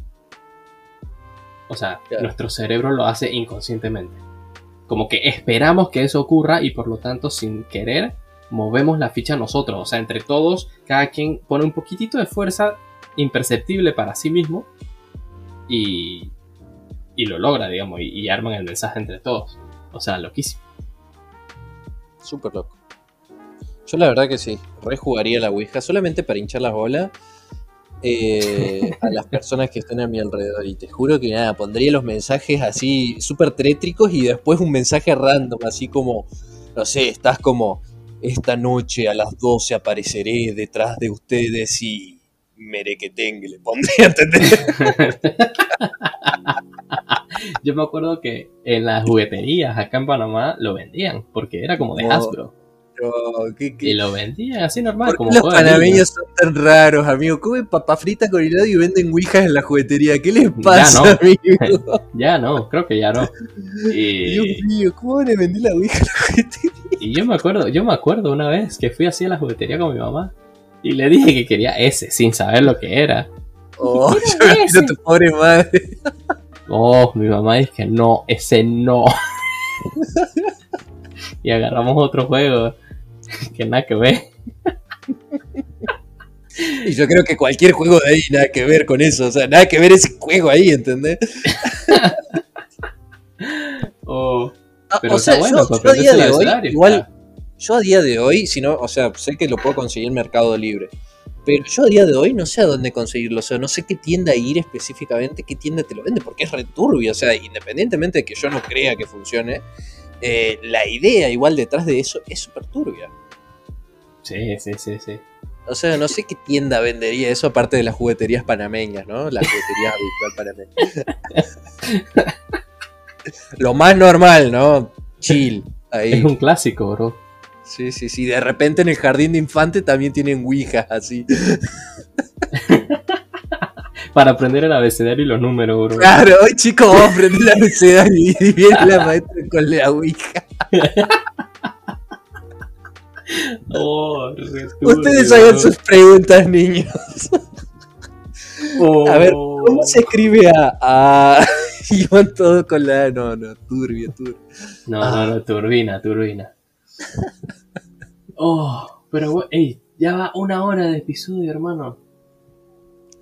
o sea, Claro. nuestro cerebro lo hace inconscientemente. Como que esperamos que eso ocurra y por lo tanto, sin querer, movemos la ficha nosotros. O sea, entre todos, cada quien pone un poquitito de fuerza imperceptible para sí mismo y, y lo logra, digamos, y, y arman el mensaje entre todos. O sea, loquísimo. Súper loco. Yo la verdad que sí, rejugaría la Ouija solamente para hinchar las bolas eh, a las personas que estén a mi alrededor. Y te juro que nada, pondría los mensajes así súper tétricos y después un mensaje random, así como, no sé, estás como, esta noche a las 12 apareceré detrás de ustedes y merequetengue le pondría, ¿entendés? Yo me acuerdo que en las jugueterías acá en Panamá lo vendían, porque era como de No, Hasbro. Pero, ¿qué- qué- Y lo vendían así normal, ¿Por como los panameños son tan raros, amigo? Comen papa frita con helado y venden ouijas en la juguetería. ¿Qué les pasa, no. amigo? Ya no, creo que ya no. Y, Dios mío, ¿cómo a vender la ouija en la juguetería? y yo me acuerdo, yo me acuerdo una vez que fui así a la juguetería con mi mamá y le dije que quería ese sin saber lo que era. Oh, ¿Qué yo me a tu pobre madre. Oh, mi mamá dice que no, ese no. y agarramos otro juego que nada que ver. Y yo creo que cualquier juego de ahí nada que ver con eso. O sea, nada que ver ese juego ahí, ¿entendés? Oh, Ah, pero o sea, está bueno, yo, a día de hoy, igual, yo a día de hoy, si no, o sea, sé que lo puedo conseguir en Mercado Libre. Pero yo a día de hoy no sé a dónde conseguirlo. O sea, no sé qué tienda ir específicamente, qué tienda te lo vende, porque es returbio. O sea, independientemente de que yo no crea que funcione, eh, la idea igual detrás de eso es súper turbia. Sí, sí, sí, sí. O sea, no sé qué tienda vendería eso aparte de las jugueterías panameñas, ¿no? Las jugueterías habitual panameñas. Lo más normal, ¿no? Chill. Ahí. Es un clásico, bro. Sí, sí, sí. De repente en el jardín de infante también tienen ouijas así. Para aprender el abecedario y los números, bro. Claro, hoy chicos vamos a aprender la abecedario y viene la maestra con la ouija. Oh, Ustedes hagan sus preguntas, niños. Oh. A ver, ¿Cómo se escribe a, a... Y van todos con la... No, no, turbio, turbio. No, no, no, turbina, turbina. Oh, pero, we- ey, ya va una hora de episodio, hermano.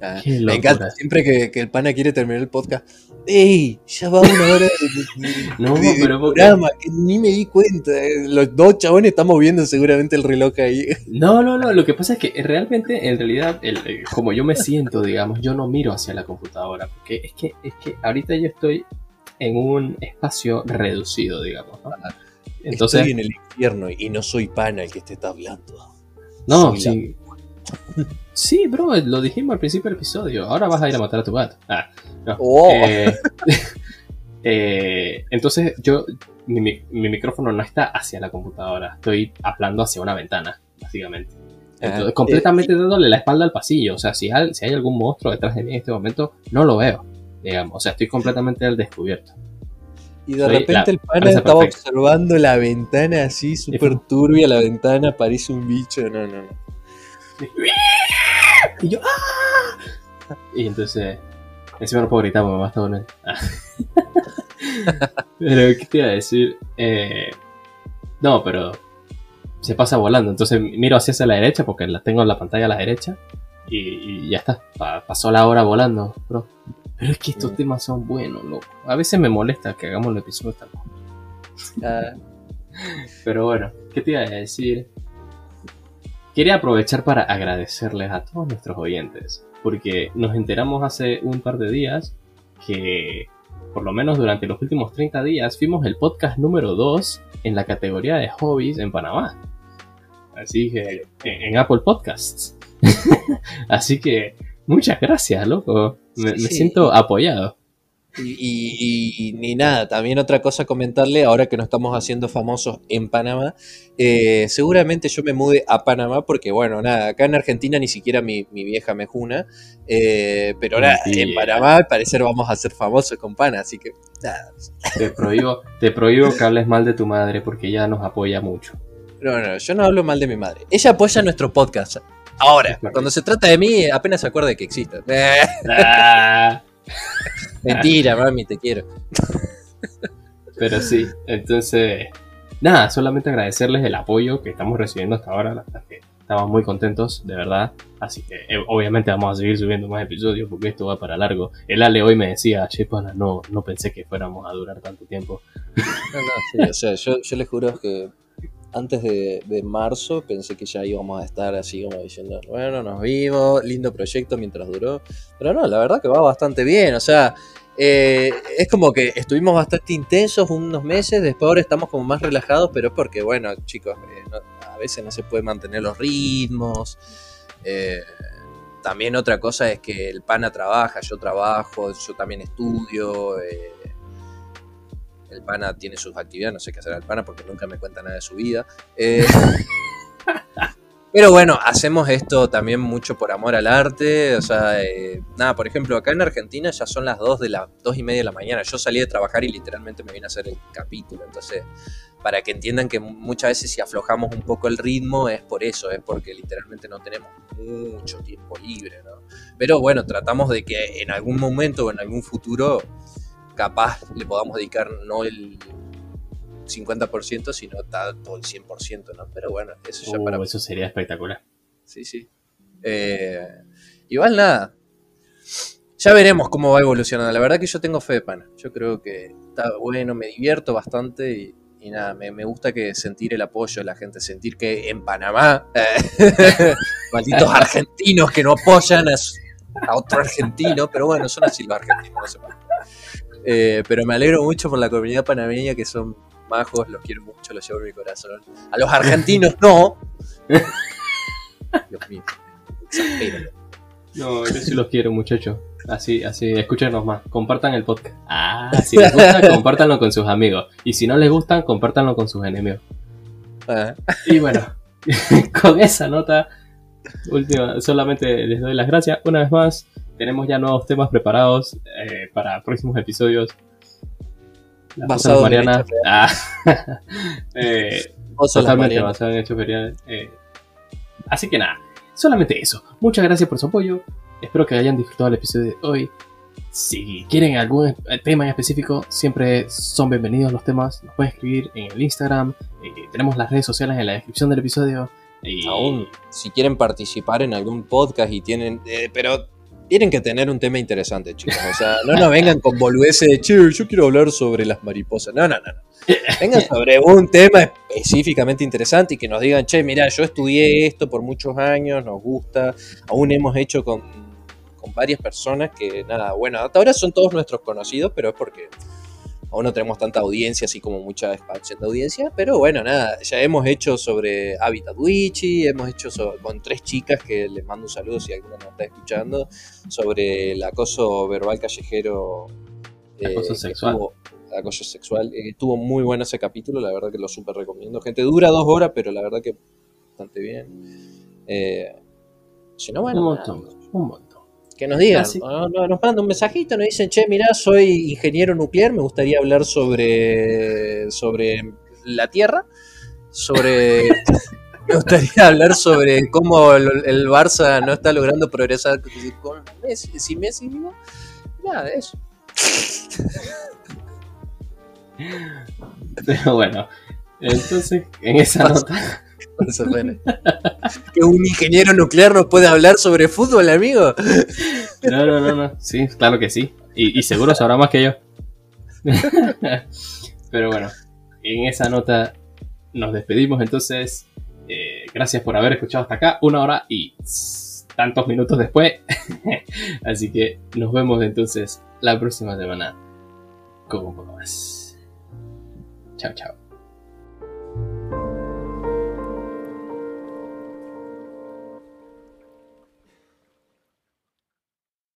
Ah, me encanta siempre que, que el pana quiere terminar el podcast. ¡Ey! Ya va una hora de, de- No, de- pero programa, que ni me di cuenta. eh. Los dos chabones estamos viendo seguramente el reloj ahí. No, no, no, lo que pasa es que realmente, en realidad, el- eh, como yo me siento, digamos, yo no miro hacia la computadora, porque es que, es que ahorita yo estoy en un espacio reducido, digamos, ¿no? Entonces, Estoy en el infierno y no soy pana el que te está hablando. no, soy la- sí. Sí, bro, lo dijimos al principio del episodio. Ahora vas a ir a matar a tu gato. Ah, no. Oh. Eh, eh, entonces, yo, mi, mi- mi micrófono no está hacia la computadora. Estoy hablando hacia una ventana, básicamente. Entonces, Ah, completamente dándole la espalda al pasillo. O sea, si hay, si hay algún monstruo detrás de mí en este momento, no lo veo. Digamos, o sea, estoy completamente al descubierto. Y de Soy repente la el pana estaba perfecta. observando la ventana así, súper turbia la ventana, parece un bicho. No, no, no. Y yo, ¡ah! Y entonces, encima no puedo gritar porque me va a estar volviendo. Ah. pero, ¿qué te iba a decir? Eh, no, pero se pasa volando. Entonces miro hacia, hacia la derecha porque la tengo en la pantalla a la derecha. Y, y ya está. Pa- pasó la hora volando, bro. Pero es que estos temas son buenos, loco. A veces me molesta que hagamos el episodio tan corto. Pero bueno, ¿qué te iba a decir? Quería aprovechar para agradecerles a todos nuestros oyentes, porque nos enteramos hace un par de días que, por lo menos durante los últimos 30 días, fuimos el podcast número 2 en la categoría de hobbies en Panamá. Así que, en Apple Podcasts. Así que, muchas gracias, loco. Me, Sí, me sí. siento apoyado. Y, y- y ni nada, también otra cosa a comentarle, ahora que nos estamos haciendo famosos en Panamá, eh, seguramente yo me mude a Panamá porque, bueno, nada, acá en Argentina ni siquiera mi, mi vieja me juna, eh, pero nada, en. Panamá al parecer vamos a ser famosos con pana, así que nada, Te prohíbo, te prohíbo que hables mal de tu madre porque ella nos apoya mucho. no, no, yo no hablo mal de mi madre, ella apoya nuestro podcast. Ahora, cuando se trata de mí, apenas se acuerda de que existe. Eh, Ah, mentira, mami, te quiero. Pero sí, entonces, nada, solamente agradecerles el apoyo que estamos recibiendo hasta ahora. La verdad es que estamos muy contentos, de verdad. Así que eh, obviamente vamos a seguir subiendo más episodios porque esto va para largo. El Ale hoy me decía, che, pana, no, no pensé que fuéramos a durar tanto tiempo. No, no, sí, o sea, yo, yo les juro que antes de, marzo pensé que ya íbamos a estar así como diciendo, bueno, nos vimos, lindo proyecto mientras duró. Pero no, la verdad que va bastante bien, o sea, eh, es como que estuvimos bastante intensos unos meses, después ahora estamos como más relajados, pero es porque, bueno, chicos, eh, a veces no se puede mantener los ritmos. eh, también otra cosa es que el pana trabaja, yo trabajo, yo también estudio. El pana tiene sus actividades, no sé qué hacer el pana porque nunca me cuenta nada de su vida. Eh, pero bueno, hacemos esto también mucho por amor al arte. O sea, eh, nada, por ejemplo, acá en Argentina ya son las 2 de la dos y media de la mañana. Yo salí de trabajar y literalmente me vine a hacer el capítulo. Entonces, para que entiendan que muchas veces si aflojamos un poco el ritmo es por eso, es porque literalmente no tenemos mucho tiempo libre, ¿no? Pero bueno, tratamos de que en algún momento o en algún futuro capaz le podamos dedicar no el 50%, sino todo el 100%, ¿no? Pero bueno, eso ya Uh, para... eso sería espectacular. Sí, sí. Eh, igual nada. Ya veremos cómo va evolucionando. La verdad que yo tengo fe de pana. Yo creo que está bueno, me divierto bastante y, y nada, me, me gusta que sentir el apoyo de la gente, sentir que en Panamá, eh, malditos argentinos que no apoyan a otro argentino, pero bueno, son así los argentinos, no se puede. Eh, pero me alegro mucho por la comunidad panameña que son majos, los quiero mucho, los llevo en mi corazón. A los argentinos no. Dios mío. No, yo sí los quiero, muchachos. Así, así, escúchenos más. Compartan el podcast. Ah, si les gusta, compártanlo con sus amigos. Y si no les gustan, compártanlo con sus enemigos. Ah, Y bueno, con esa nota última, solamente les doy las gracias una vez más. Tenemos ya nuevos temas preparados eh, para próximos episodios. Las Basado en hechos. Ah, eh, totalmente basado en hechos reales. eh. así que nada, solamente eso. Muchas gracias por su apoyo. Espero que hayan disfrutado el episodio de hoy. Si quieren algún tema en específico, siempre son bienvenidos los temas. Nos pueden escribir en el Instagram. eh, tenemos las redes sociales en la descripción del episodio. Y Aún, si quieren participar en algún podcast y tienen. eh, pero tienen que tener un tema interesante, chicos. O sea, no nos vengan con boludeces de che, yo quiero hablar sobre las mariposas. No, no, no. Vengan sobre un tema específicamente interesante y que nos digan, che, mira, yo estudié esto por muchos años, nos gusta. Aún hemos hecho con, con varias personas que, nada, bueno, hasta ahora son todos nuestros conocidos, pero es porque aún no tenemos tanta audiencia, así como mucha expansión de audiencia, pero bueno, nada, ya hemos hecho sobre Habitat Witchy, hemos hecho con tres chicas que les mando un saludo si alguna nos está escuchando, sobre el acoso verbal callejero. eh, Acoso sexual. estuvo- acoso sexual. eh, estuvo muy bueno ese capítulo, la verdad que lo súper recomiendo. Gente, dura dos horas, pero la verdad que bastante bien. Eh, si no, bueno, un nada, montón, un montón. Que nos digan, no, no, nos mandan un mensajito, nos dicen, che, mirá, soy ingeniero nuclear, me gustaría hablar sobre, sobre la Tierra, sobre... me gustaría hablar sobre cómo el, Barça no está logrando progresar con Messi, si Messi vivo. Nada de eso. Pero bueno, entonces, en esa nota. Que un ingeniero nuclear nos puede hablar sobre fútbol, amigo. No, no, no, no. Sí, claro que sí. Y, seguro sabrá más que yo. Pero bueno, en esa nota nos despedimos entonces. Eh, gracias por haber escuchado hasta acá. Una hora y tantos minutos después. Así que nos vemos entonces la próxima semana con un poco más. Chao, chao.